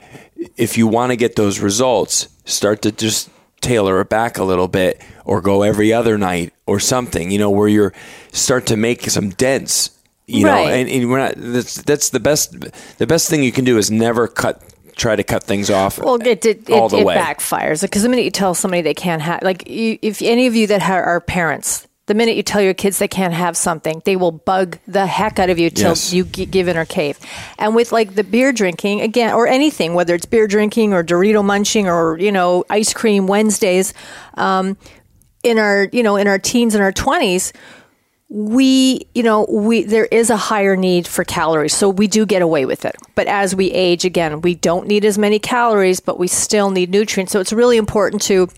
if you want to get those results, start to just tailor it back a little bit or go every other night or something, you know, where you're start to make some dents you know and, and we're not that's that's the best the best thing you can do is never cut try to cut things off Well, it it, all it, the it way backfires because the minute you tell somebody they can't have, like, you, if any of you that ha- are parents, the minute you tell your kids they can't have something, they will bug the heck out of you till Yes. you g- give in or cave. And with like the beer drinking again, or anything, whether it's beer drinking or Dorito munching or you know ice cream Wednesdays, um, in our you know in our teens and our twenties, we you know we there is a higher need for calories so we do get away with it but as we age again we don't need as many calories but we still need nutrients so it's really important to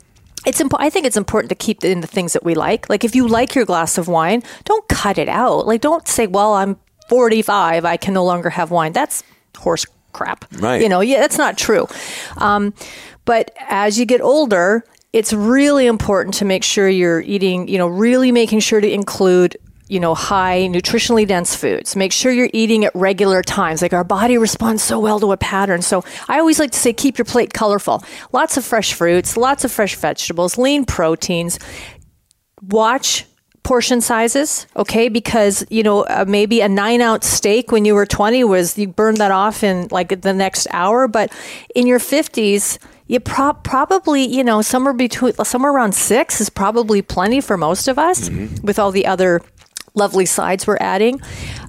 it's impo- I think it's important to keep in the things that we like. Like if you like your glass of wine, don't cut it out. Like don't say, "Well, I'm 45, I can no longer have wine." That's horse crap. Right. You know, yeah, that's not true. Um, but as you get older, it's really important to make sure you're eating, you know, really making sure to include, you know, high nutritionally dense foods. Make sure you're eating at regular times. Like our body responds so well to a pattern. So I always like to say keep your plate colorful. Lots of fresh fruits, lots of fresh vegetables, lean proteins. Watch portion sizes, okay? Because, you know, uh, maybe a nine ounce steak when you were 20 was, you burned that off in like the next hour. But in your 50s, you pro- probably, you know, somewhere between, somewhere around six is probably plenty for most of us with all the other lovely sides we're adding.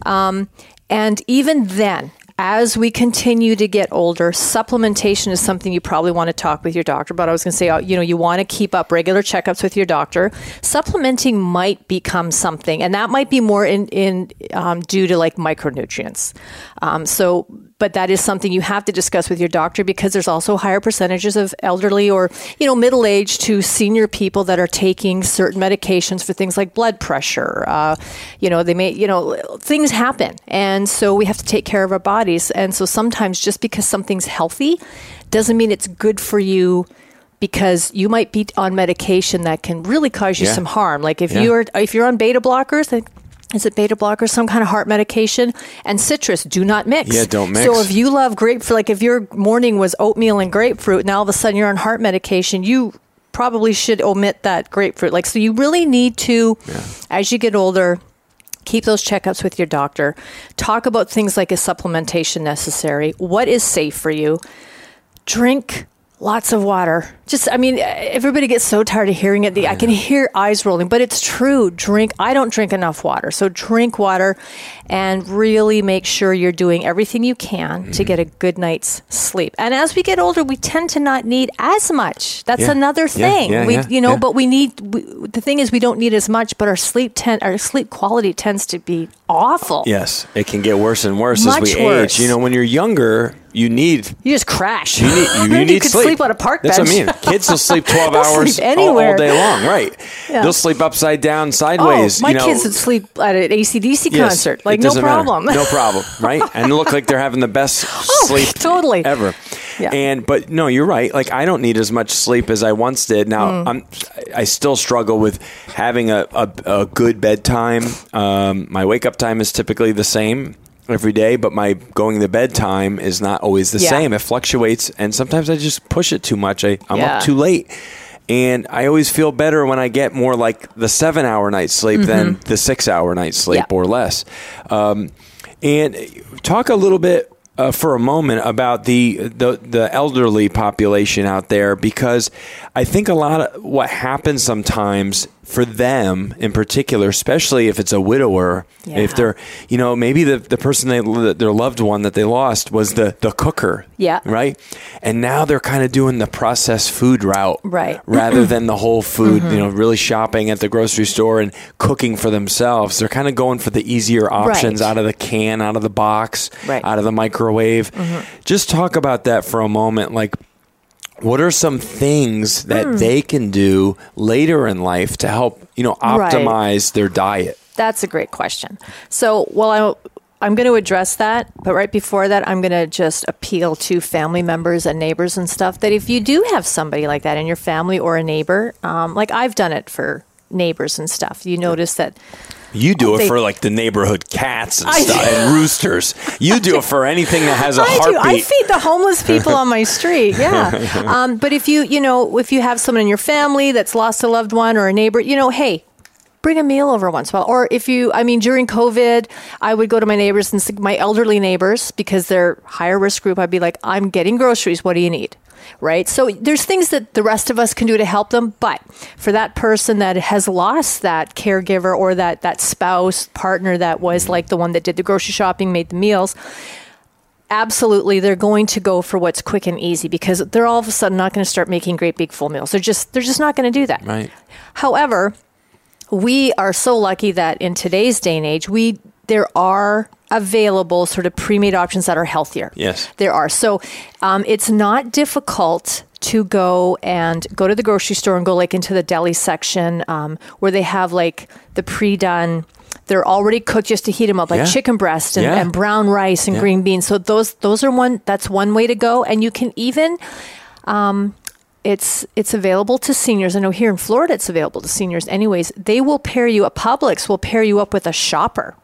Um, and even then, as we continue to get older, supplementation is something you probably want to talk with your doctor about. I was going to say, uh, you know, you want to keep up regular checkups with your doctor. Supplementing might become something, and that might be more in, in um, due to like micronutrients. Um, so but that is something you have to discuss with your doctor because there's also higher percentages of elderly or you know middle aged to senior people that are taking certain medications for things like blood pressure. Uh, you know, they may you know things happen, and so we have to take care of our bodies. And so sometimes just because something's healthy doesn't mean it's good for you because you might be on medication that can really cause you Yeah. some harm. Like if Yeah. you're if you're on beta blockers, is it beta blockers, some kind of heart medication, and citrus do not mix. Yeah, don't mix. So if you love grapefruit, like if your morning was oatmeal and grapefruit, now all of a sudden you're on heart medication, you probably should omit that grapefruit. Like so, you really need to, as you get older, keep those checkups with your doctor. Talk about things like is supplementation necessary? What is safe for you? Drink lots of water. Just, I mean, everybody gets so tired of hearing it. The, I can hear eyes rolling, but it's true. Drink. I don't drink enough water, so drink water, and really make sure you're doing everything you can to mm. get a good night's sleep. And as we get older, we tend to not need as much. That's Yeah. another thing. yeah, we, yeah, you know, but we need. We, the thing is, we don't need as much, but our sleep ten, our sleep quality tends to be awful. Yes, it can get worse and worse as we worse. age. You know, when you're younger, you need You just crash. you need you, Then need could sleep. sleep on a park That's bench. what I mean. Kids will sleep twelve They'll hours sleep all, anywhere. all day long. Right? Yeah. They'll sleep upside down, Oh, sideways. my you know. kids would sleep at an ACDC Yes, concert. Like, no doesn't matter. problem. No problem, right? And look like they're having the best sleep Oh, totally. ever. Yeah. And but no, you're right. Like I don't need as much sleep as I once did. Now Mm. I'm I still struggle with having a, a, a good bedtime. Um, my wake up time is typically the same every day, but my going to bed time is not always the Yeah. same. It fluctuates, and sometimes I just push it too much. I, I'm Yeah. up too late. And I always feel better when I get more like the seven hour night sleep than the six hour night sleep Mm-hmm. Yeah. or less. Um, and talk a little bit uh, for a moment about the, the the elderly population out there because I think a lot of what happens sometimes for them in particular, especially if it's a widower, Yeah. if they're you know maybe the, the person they their loved one that they lost was the the cooker, Yeah. right, and now they're kind of doing the processed food route, Right. Mm-hmm. rather than the whole food, you know, really shopping at the grocery store and cooking for themselves. They're kind of going for the easier options Right. out of the can, out of the box, Right. out of the microwave. Just talk about that for a moment. Like, what are some things that Hmm. they can do later in life to help, you know, Right. optimize their diet? That's a great question. So, well, I, I'm going to address that, but right before that, I'm going to just appeal to family members and neighbors and stuff that if you do have somebody like that in your family or a neighbor, um, like I've done it for neighbors and stuff, you notice that You do it They- for like the neighborhood cats and stuff do. and roosters. You do it for anything that has a I do. heartbeat. I feed the homeless people on my street. Yeah. Um, but if you, you know, if you have someone in your family that's lost a loved one or a neighbor, you know, hey, bring a meal over once in a while. Or if you, I mean, during COVID, I would go to my neighbors and my elderly neighbors because they're higher risk group. I'd be like, I'm getting groceries. What do you need? Right. So there's things that the rest of us can do to help them. But for that person that has lost that caregiver or that, that spouse partner that was like the one that did the grocery shopping, made the meals, absolutely they're going to go for what's quick and easy because they're all of a sudden not going to start making great big full meals. They're just they're just not going to do that. Right. However, we are so lucky that in today's day and age, we there are available sort of pre-made options that are healthier. Yes. there are. So um, it's not difficult to go and go to the grocery store and go like into the deli section um, where they have like the pre-done. They're already cooked just to heat them up, like Yeah. chicken breast and, Yeah. and brown rice and Yeah. green beans. So those those are one. That's one way to go, and you can even it's it's available to seniors. I know here in Florida it's available to seniors anyways. They will pair you a Publix will pair you up with a shopper.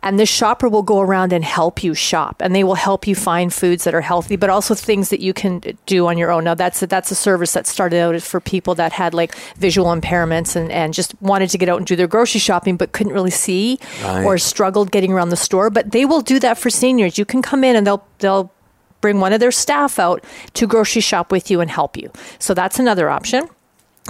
And this shopper will go around and help you shop and they will help you find foods that are healthy but also things that you can do on your own. Now that's a, that's a service that started out for people that had like visual impairments and, and just wanted to get out and do their grocery shopping but couldn't really see Right. or struggled getting around the store. But they will do that for seniors. You can come in and they'll they'll bring one of their staff out to grocery shop with you and help you. So that's another option.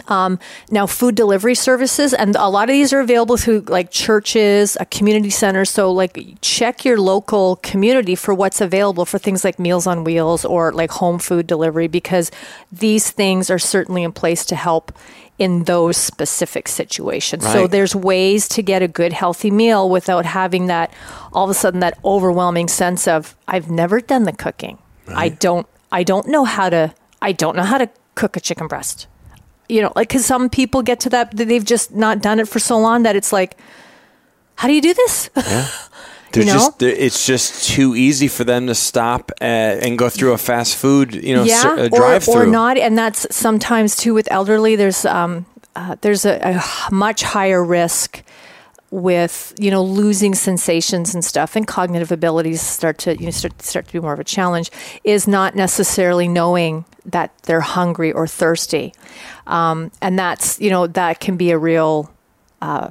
Um, now, food delivery services, and a lot of these are available through like churches, a community centers. So, like, check your local community for what's available for things like Meals on Wheels or like home food delivery, because these things are certainly in place to help in those specific situations. So, there's ways to get a good, healthy meal without having that all of a sudden that overwhelming sense of I've never done the cooking. I don't. I don't know how to. I don't know how to cook a chicken breast you know, like because some people get to that they've just not done it for so long that it's like, how do you do this? They're You know? just they're- it's just too easy for them to stop uh, and go through a fast food, you know, yeah, ser- uh, or, or not, and that's sometimes too with elderly. There's um, uh, there's a, a much higher risk with you know losing sensations and stuff and cognitive abilities start to you know start, start to be more of a challenge is not necessarily knowing that they're hungry or thirsty. Um, and that's you know that can be a real uh,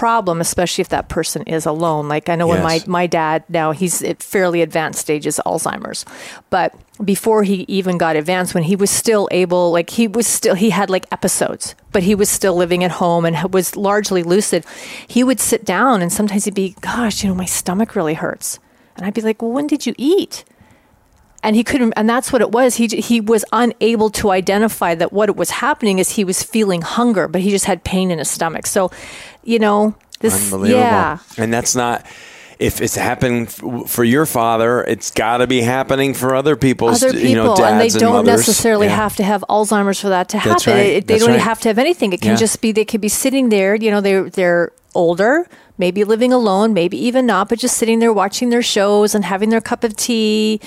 problem especially if that person is alone. Like i know when my my dad now he's at fairly advanced stages alzheimer's but before he even got advanced when he was still able like he was still he had like episodes but he was still living at home and was largely lucid. He would sit down and sometimes he'd be gosh you know my stomach really hurts. And i'd be like well when did you eat? And he couldn't and that's what it was. He he was unable to identify that what was happening is he was feeling hunger but he just had pain in his stomach. So you know this Unbelievable. yeah And that's not if it's happening for your father, it's got to be happening for other people's, other people you know, dads and they don't necessarily Yeah. have to have alzheimer's for that to That's happen right. It- they That's don't right. have to have anything it can Yeah. just be they could be sitting there you know they're they're older maybe living alone maybe even not but just sitting there watching their shows and having their cup of tea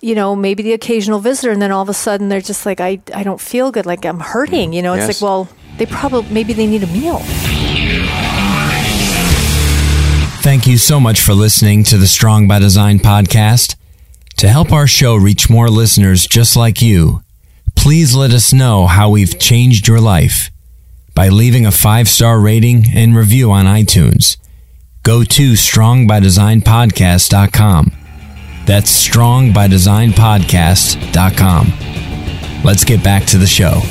you know maybe the occasional visitor and then all of a sudden they're just like i, I don't feel good like i'm hurting mm. you know it's Yes. like well they probably maybe they need a meal Thank you so much for listening to the Strong by Design podcast. To help our show reach more listeners just like you, please let us know how we've changed your life by leaving a five star rating and review on iTunes. Go to strongbydesignpodcast.com. That's strongbydesignpodcast.com. Let's get back to the show.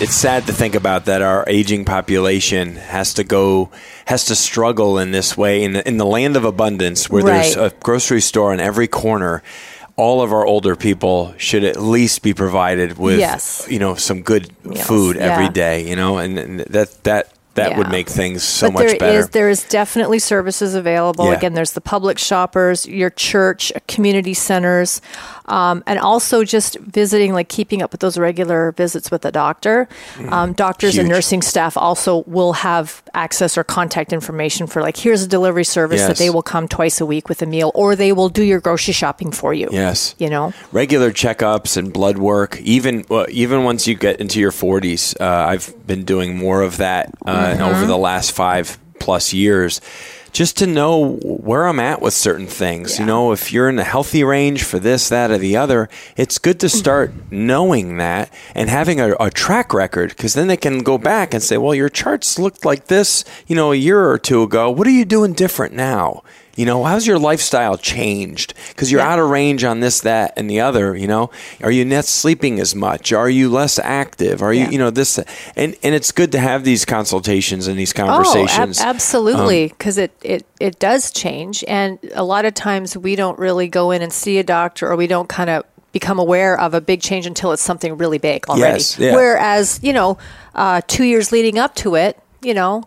It's sad to think about that our aging population has to go has to struggle in this way in the, in the land of abundance where there's a grocery store on every corner all of our older people should at least be provided with Yes. you know some good Meals, food every yeah. day you know and, and that that that would make things so but much there better is- there is definitely services available. Yeah. Again, there's the Publix shoppers, your church, community centers, um, and also just visiting, like keeping up with those regular visits with the doctor. Um, doctors and Mm. Nursing staff also will have access or contact information for like here's a delivery service that they will come twice a week with a meal, or they will do your grocery shopping for you. yes You know. regular checkups and blood work. Even well, even once you get into your 40s, uh, I've been doing more of that uh, Mm-hmm. over the last five plus years, just to know where I'm at with certain things. You know, if you're in the healthy range for this, that, or the other, it's good to start Mm-hmm. knowing that and having a, a track record because then they can go back and say, well, your charts looked like this, you know, a year or two ago. What are you doing different now? You know, how's your lifestyle changed? Because you're Yeah. out of range on this, that, and the other. You know, are you not sleeping as much? Are you less active? Are you, Yeah. you know, this? And and it's good to have these consultations and these Oh, ab- conversations. Um, absolutely, because it, it, it does change. And a lot of times we don't really go in and see a doctor or we don't kind of become aware of a big change until it's something really big already. Yes, yeah. Whereas, you know, uh, two years leading up to it, you know,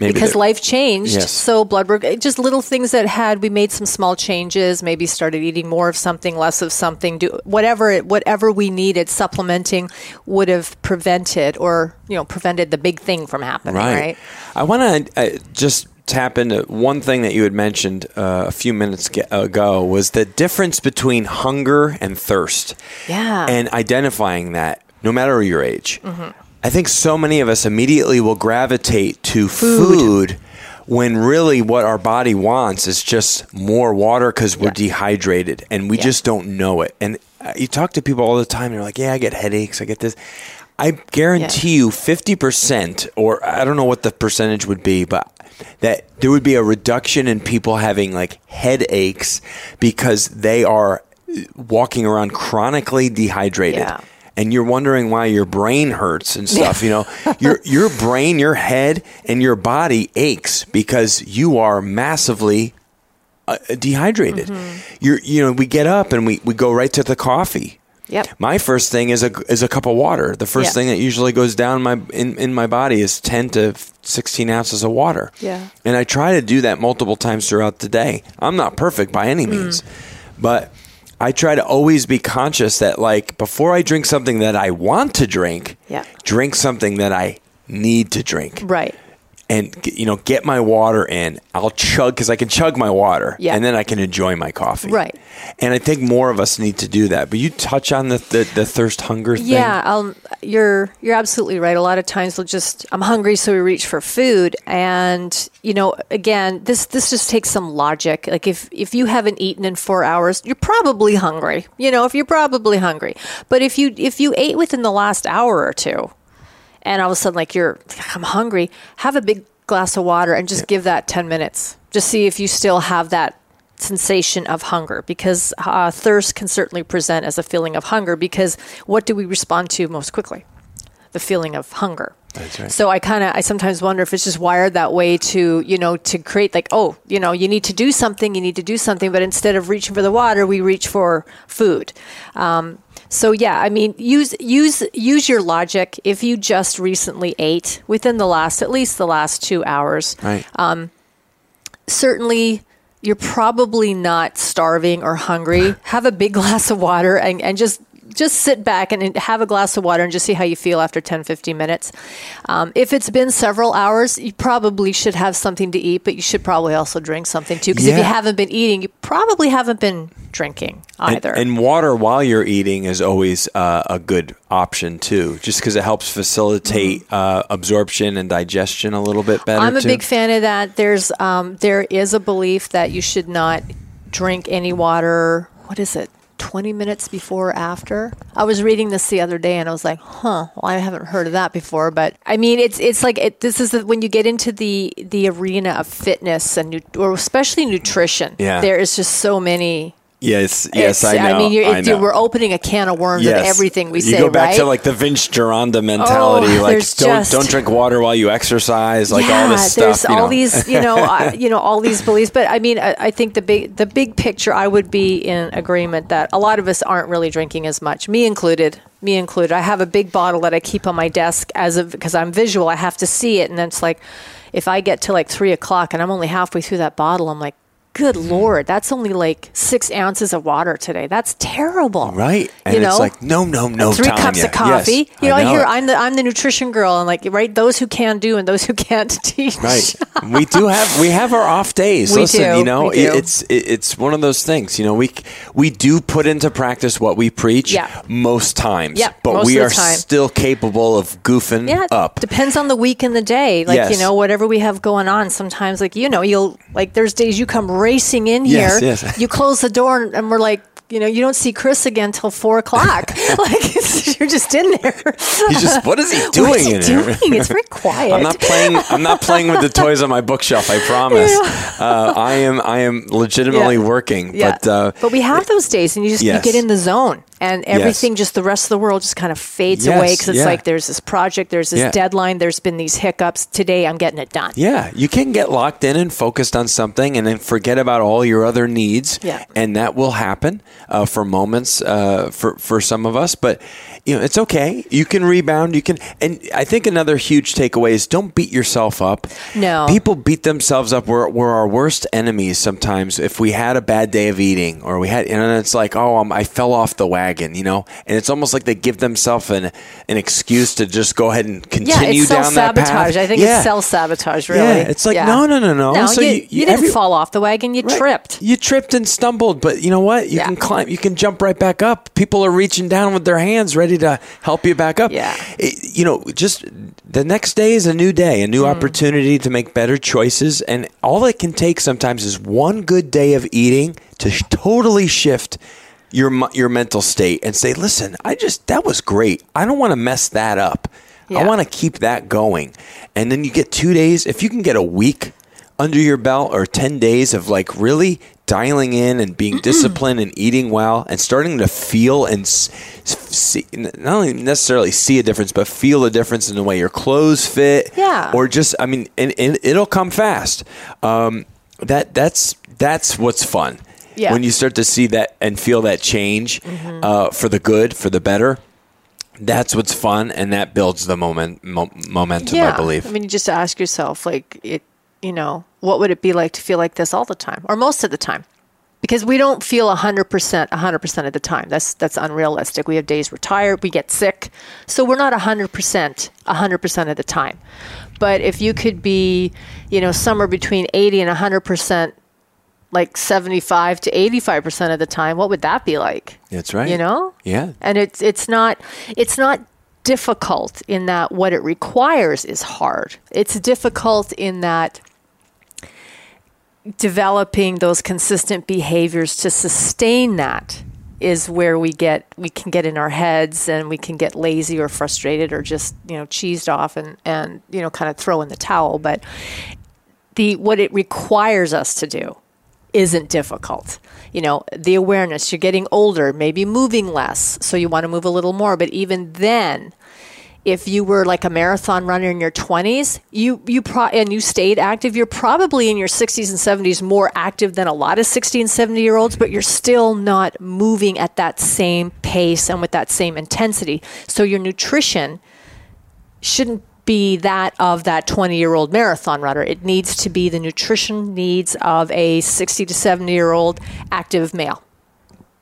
Maybe because life changed. Yes. So blood work, just little things that had we made some small changes, maybe started eating more of something, less of something, do whatever it, whatever we needed, supplementing would have prevented or you know prevented the big thing from happening. Right. right? I want to uh, just tap into one thing that you had mentioned uh, a few minutes ago was the difference between hunger and thirst. Yeah. And identifying that, no matter your age. Mm-hmm. I think so many of us immediately will gravitate to food. when really what our body wants is just more water because we're Yeah. dehydrated and we Yeah. just don't know it. And uh, you talk to people all the time, and they're like, "Yeah, I get headaches. I get this." I guarantee you, fifty percent, or I don't know what the percentage would be, but that there would be a reduction in people having like headaches because they are walking around chronically dehydrated. Yeah. And you're wondering why your brain hurts and stuff. You know, your your brain, your head, and your body aches because you are massively uh, dehydrated. Mm-hmm. You're you know we get up and we we go right to the coffee. Yep. My first thing is a is a cup of water. The first Yeah. thing that usually goes down my in, in my body is ten to sixteen ounces of water. Yeah. And I try to do that multiple times throughout the day. I'm not perfect by any means, but I try to always be conscious that like before I drink something that I want to drink, Yeah. drink something that I need to drink Right. And you know get my water in i'll chug because i can chug my water Yeah. and then i can enjoy my coffee Right. and i think more of us need to do that but you touch on the the, the thirst hunger thing Yeah, um, you're you're absolutely right. A lot of times we'll just I'm hungry, so we reach for food, and you know, again, this this just takes some logic. Like if if you haven't eaten in four hours, you're probably hungry. You know, if you're probably hungry, but if you if you ate within the last hour or two, and all of a sudden like you're I'm hungry, have a big glass of water and just give that ten minutes. Just see if you still have that sensation of hunger because uh, thirst can certainly present as a feeling of hunger because what do we respond to most quickly? The feeling of hunger That's right. so i kind of i sometimes wonder if it's just wired that way to you know to create like oh you know you need to do something you need to do something but instead of reaching for the water we reach for food um, so yeah i mean use use use your logic if you just recently ate within the last at least the last two hours right certainly you're probably not starving or hungry. Have a big glass of water and, and just just sit back and and have a glass of water and just see how you feel after 10, 15 minutes. Um, if it's been several hours, you probably should have something to eat, but you should probably also drink something too. Because if you haven't been eating, you probably haven't been drinking either. and water while you're eating is always uh, a good option too just because it helps facilitate uh, absorption and digestion a little bit better Mm-hmm. I'm a too. big fan of that. There's um, there is a belief that you should not drink any water. What is it? 20 minutes before or after. I was reading this the other day and I was like, "Huh, well, I haven't heard of that before." But I mean, it's it's like it, this is the, when you get into the the arena of fitness and or especially nutrition. Yeah. There is just so many yes yes it's- i know mean, you're, I know. we're opening a can of worms Yes. with everything we you say, go back right? to like the Vince Gironda mentality, Oh, like don't just- don't drink water while you exercise, like all this stuff. There's you all know. these, you know, uh, you know, all these beliefs. But I mean, I, I think the big, the big picture, I would be in agreement that a lot of us aren't really drinking as much, me included. Me included. I have a big bottle that I keep on my desk as of because I'm visual. I have to see it, and then it's like, if I get to like three o'clock and I'm only halfway through that bottle, I'm like. Good mm-hmm. lord, that's only like six ounces of water today. That's terrible, right, and you know, it's like no, no, no, three Tonya. cups of coffee. Yes, you know, I, hear it. I'm the I'm the nutrition girl, and like right, those who can do and those who can't teach. Right. we do have we have our off days. We Listen, do, you know, we do. it- it's it, it's one of those things. You know, we we do put into practice what we preach Yeah. most times. Yeah, but we are time. still capable of goofing Yeah, up. depends on the week and the day. Like Yes. you know, whatever we have going on. Sometimes, like you know, you'll like there's days you come racing in here. Yes. You close the door and, we're like. You know, you don't see Chris again till four o'clock. like you're just in there. He's just what is he doing what is he in here? It's very quiet. I'm not playing. I'm not playing with the toys on my bookshelf. I promise. Uh, I am. I am legitimately Yeah. working. Yeah. But uh, but we have those days, and you just Yes. you get in the zone, and everything just the rest of the world just kind of fades Yes, away because it's yeah. like there's this project, there's this Yeah. deadline, there's been these hiccups. Today, I'm getting it done. Yeah, you can get locked in and focused on something, and then forget about all your other needs. Yeah. and that will happen uh, for moments uh, for for some of us. But you know, it's okay. You can rebound. You can, and I think another huge takeaway is don't beat yourself up. No. people beat themselves up. We're we're our worst enemies sometimes. If we had a bad day of eating, or we had, and it's like, oh, um, I fell off the wagon, you know, and it's almost like they give themselves an an excuse to just go ahead and continue it's down that path. sabotage. I think Yeah. it's self sabotage. Really, Yeah, it's like, no, no, no, no. No, So you, you- you, didn't every- fall off the wagon. You Right. tripped. You tripped and stumbled, but you know what? You Yeah. can climb. You can jump right back up. People are reaching down with their hands, ready to help you back up. Yeah. It- you know, just the next day is a new day, a Mm. new opportunity to make better choices, and all it can take sometimes is one good day of eating to sh- totally shift. Your, your mental state and say, listen, I just, that was great. I don't want to mess that up. I want to keep that going. And then you get two days, if you can get a week under your belt or 10 days of like really dialing in and being disciplined and eating well and starting to feel and see, not only necessarily see a difference, but feel a difference in the way your clothes fit. Yeah. Or just, I mean, and, and it'll come fast. Um, that that's that's what's fun. Yeah. When you start to see that and feel that change uh, for the good, for the better, that's what's fun, and that builds the moment mo- momentum. I believe. I mean, you just ask yourself, like, it, you know, what would it be like to feel like this all the time or most of the time? Because we don't feel 100% 100% of the time. That's that's unrealistic. We have days we're tired, we get sick. So we're not 100% 100% of the time. But if you could be, you know, somewhere between 80 and 100% like 75 to 85% of the time, what would that be like? That's right. You know? Yeah. and it's it's not it's not difficult in that what it requires is hard. It's difficult in that developing those consistent behaviors to sustain that is where we get we can get in our heads and we can get lazy or frustrated or just you know cheesed off and and you know kind of throw in the towel but the what it requires us to do isn't difficult. You know, the awareness, you're getting older, maybe moving less, so you want to move a little more, but even then if you were like a marathon runner in your 20s, you you pro- and you stayed active, you're probably in your 60s and 70s more active than a lot of 60 and 70 year olds, but you're still not moving at that same pace and with that same intensity. So your nutrition shouldn't be that of that 20 year old marathon runner. It needs to be the nutrition needs of a 60 to 70 year old active male,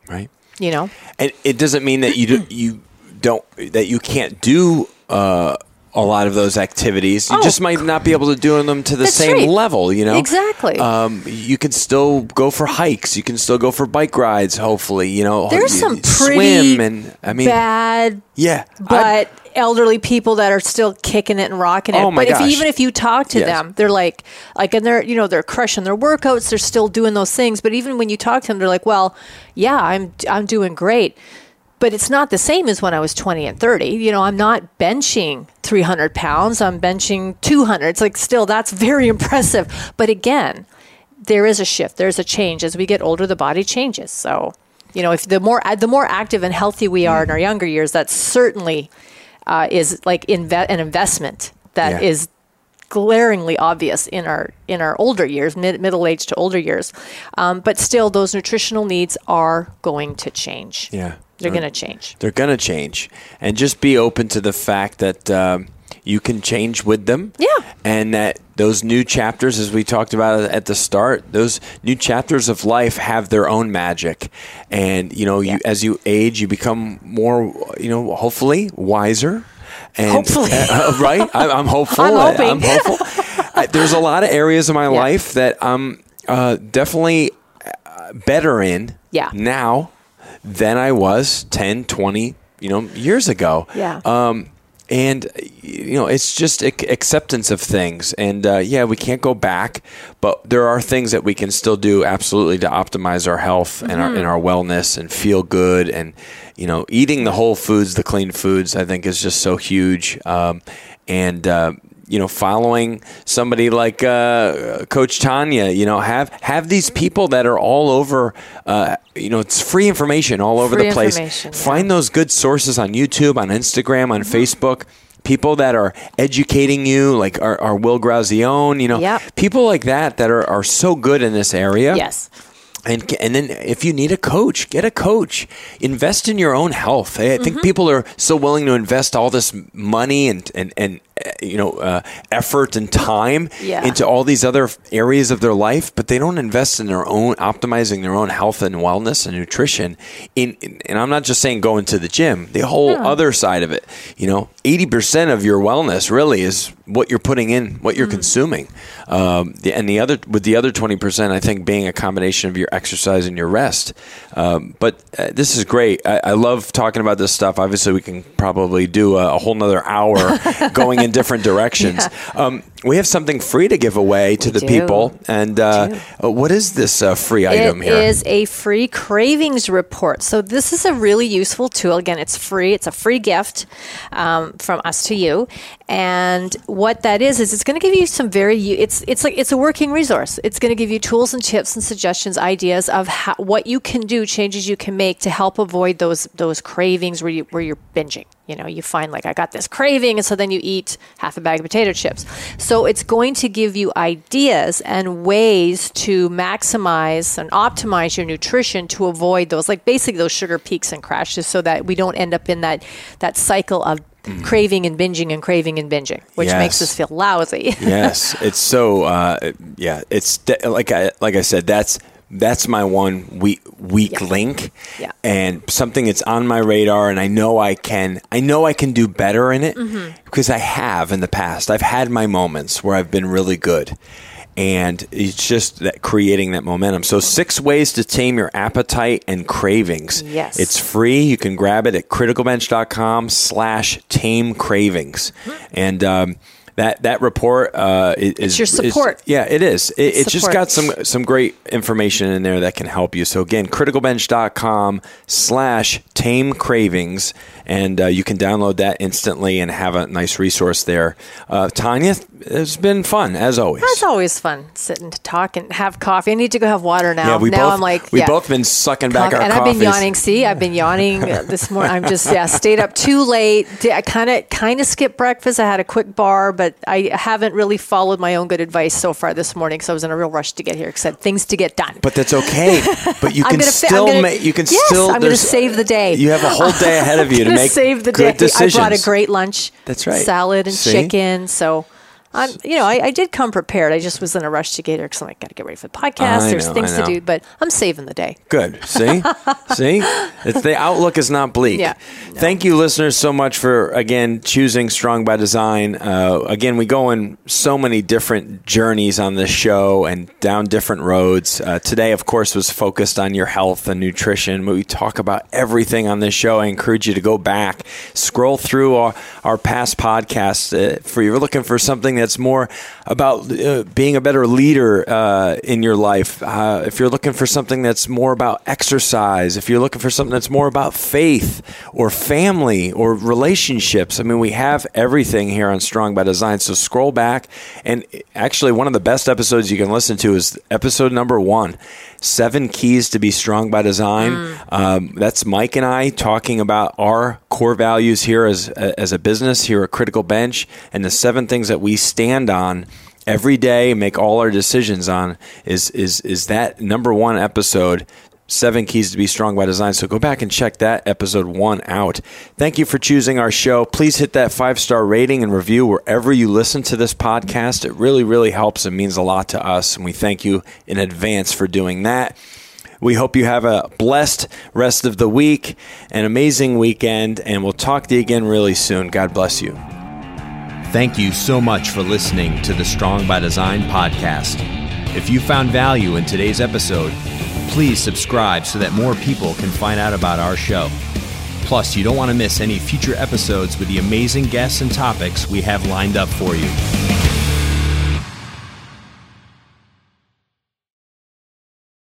Right. you know? And it doesn't mean that you do, you don't that you can't do uh, a lot of those activities. You Oh, just might not be able to do them to the same right. level. You know, Exactly. Um, you can still go for hikes. You can still go for bike rides. Hopefully, you know. There's some pretty swim and I mean, bad yeah, but elderly people that are still kicking it and rocking it. Oh, my but if even if you talk to Yes. them, they're like like and they're you know they're crushing their workouts, they're still doing those things. But even when you talk to them, they're like, well, yeah, I'm I'm doing great. But it's not the same as when I was 20 and 30. You know, I'm not benching 300 pounds. I'm benching 200. It's like still that's very impressive. But again, there is a shift. There's a change as we get older. The body changes. So, you know, if the more the more active and healthy we are in our younger years, that certainly uh, is like inve- an investment that Yeah. is glaringly obvious in our in our older years, mid- middle age to older years. Um, but still, those nutritional needs are going to change. Yeah. they're They're- going to change. they're going to change and just be open to the fact that um, you can change with them Yeah. and that those new chapters as we talked about at the start those new chapters of life have their own magic and you know you as you age you become more you know hopefully wiser and Hopefully. uh, right I, i'm hopeful I'm hoping. I'm hopeful I, there's a lot of areas of my Yeah. life that i'm uh, definitely uh, better in Yeah. now than I was 10, 20, you know, years ago. Yeah. Um, and you know, it's just acceptance of things. And uh, yeah, we can't go back, but there are things that we can still do absolutely to optimize our health and our Mm-hmm. and our wellness and feel good. And you know, eating the whole foods, the clean foods, I think is just so huge. Um, and uh, you know, following somebody like uh, Coach Tonya, you know, have have these people that are all over. Uh, you know, it's free information all over Free the place. yeah. Find those good sources on YouTube, on Instagram, on Mm-hmm. Facebook. People that are educating you, like our, our Will Grazione, you know, Yep. people like that that are, are so good in this area. Yes. And, and then if you need a coach, get a coach. Invest in your own health. I think Mm-hmm. people are so willing to invest all this money and and and you know uh, effort and time Yeah. into all these other areas of their life, but they don't invest in their own optimizing their own health and wellness and nutrition. In, in and I'm not just saying going to the gym. The whole other side of it. You know, eighty percent of your wellness really is what you're putting in, what you're consuming. Um, the, and the other with the other twenty percent, I think being a combination of your exercise and your rest. Um, but uh, this is great. I, I love talking about this stuff. Obviously, we can probably do a, a whole nother hour going into in different directions. Yeah. Um, we have something free to give away to We the do. people. And uh, uh, what is this uh, free item It It is a free cravings report. So this is a really useful tool. Again, it's free. It's a free gift um, from us to you. And what that is is it's going to give you some very it's it's like it's a working resource. It's going to give you tools and tips and suggestions, ideas of how, what you can do, changes you can make to help avoid those those cravings where you where you're binging. You know, you find like I got this craving, and so then you eat half a bag of potato chips. So it's going to give you ideas and ways to maximize and optimize your nutrition to avoid those, like basically those sugar peaks and crashes, so that we don't end up in that that cycle of craving and binging and craving and binging, which makes us feel lousy. yes, it's so. Uh, yeah, it's de- like I like I said. That's that's my one weak weak Yeah. link, Yeah. and something that's on my radar, and I know I can. I know I can do better in it Mm-hmm. because I have in the past. I've had my moments where I've been really good. And it's just that creating that momentum. So, six ways to tame your appetite and cravings. Yes. It's free. You can grab it at criticalbench.com slash tame cravings. And um, that, that report uh, is, is your support. yeah, it is. It, It's it's just got some some great information in there that can help you. So again, criticalbench.com slash tame cravings. And uh, you can download that instantly and have a nice resource there. Uh, Tonya, it's been fun as always. It's always fun sitting to talk and have coffee. I need to go have water now. yeah, we now both I'm like, we yeah. both been sucking back Coffee- our and coffees. I've been yawning. See, I've been yawning this morning. I'm just yeah, stayed up too late. I kind of kind of skipped breakfast. I had a quick bar, but I haven't really followed my own good advice so far this morning. So I was in a real rush to get here because I had things to get done. But that's okay. But you can gonna still gonna- make. You can yes, still. I'm gonna save the day. You have a whole day ahead of you to make save the day. decisions. I brought a great lunch. That's right. Salad and See? chicken. So. I'm, you know, I, I did come prepared. I just was in a rush to get here because I'm like, got to get ready for the podcast. I There's know, things to do, but I'm saving the day. Good. See? See? It's the outlook is not bleak. Yeah. Thank you, listeners, so much for, again, choosing Strong by Design. Uh, again, we go in so many different journeys on this show and down different roads. Uh, today, of course, was focused on your health and nutrition, we talk about everything on this show. I encourage you to go back, scroll through our, our past podcasts. Uh, for you're looking for something that's more about uh, being a better leader uh, in your life, uh, if you're looking for something that's more about exercise, if you're looking for something that's more about faith or family or relationships, I mean, we have everything here on Strong by Design. So scroll back. And actually, one of the best episodes you can listen to is episode number one Seven Keys to Be Strong by Design. Um, that's Mike and I talking about our core values here as, as a business here at Critical Bench and the seven things that we stand on every day make all our decisions on is is is that number one episode seven keys to be strong by design. So go back and check that episode one out. Thank you for choosing our show. Please hit that five star rating and review wherever you listen to this podcast. It really really helps and means a lot to us and we thank you in advance for doing that. We hope you have a blessed rest of the week an amazing weekend and we'll talk to you again really soon. God bless you. Thank you so much for listening to the Strong by Design podcast. If you found value in today's episode, please subscribe so that more people can find out about our show. Plus, you don't want to miss any future episodes with the amazing guests and topics we have lined up for you.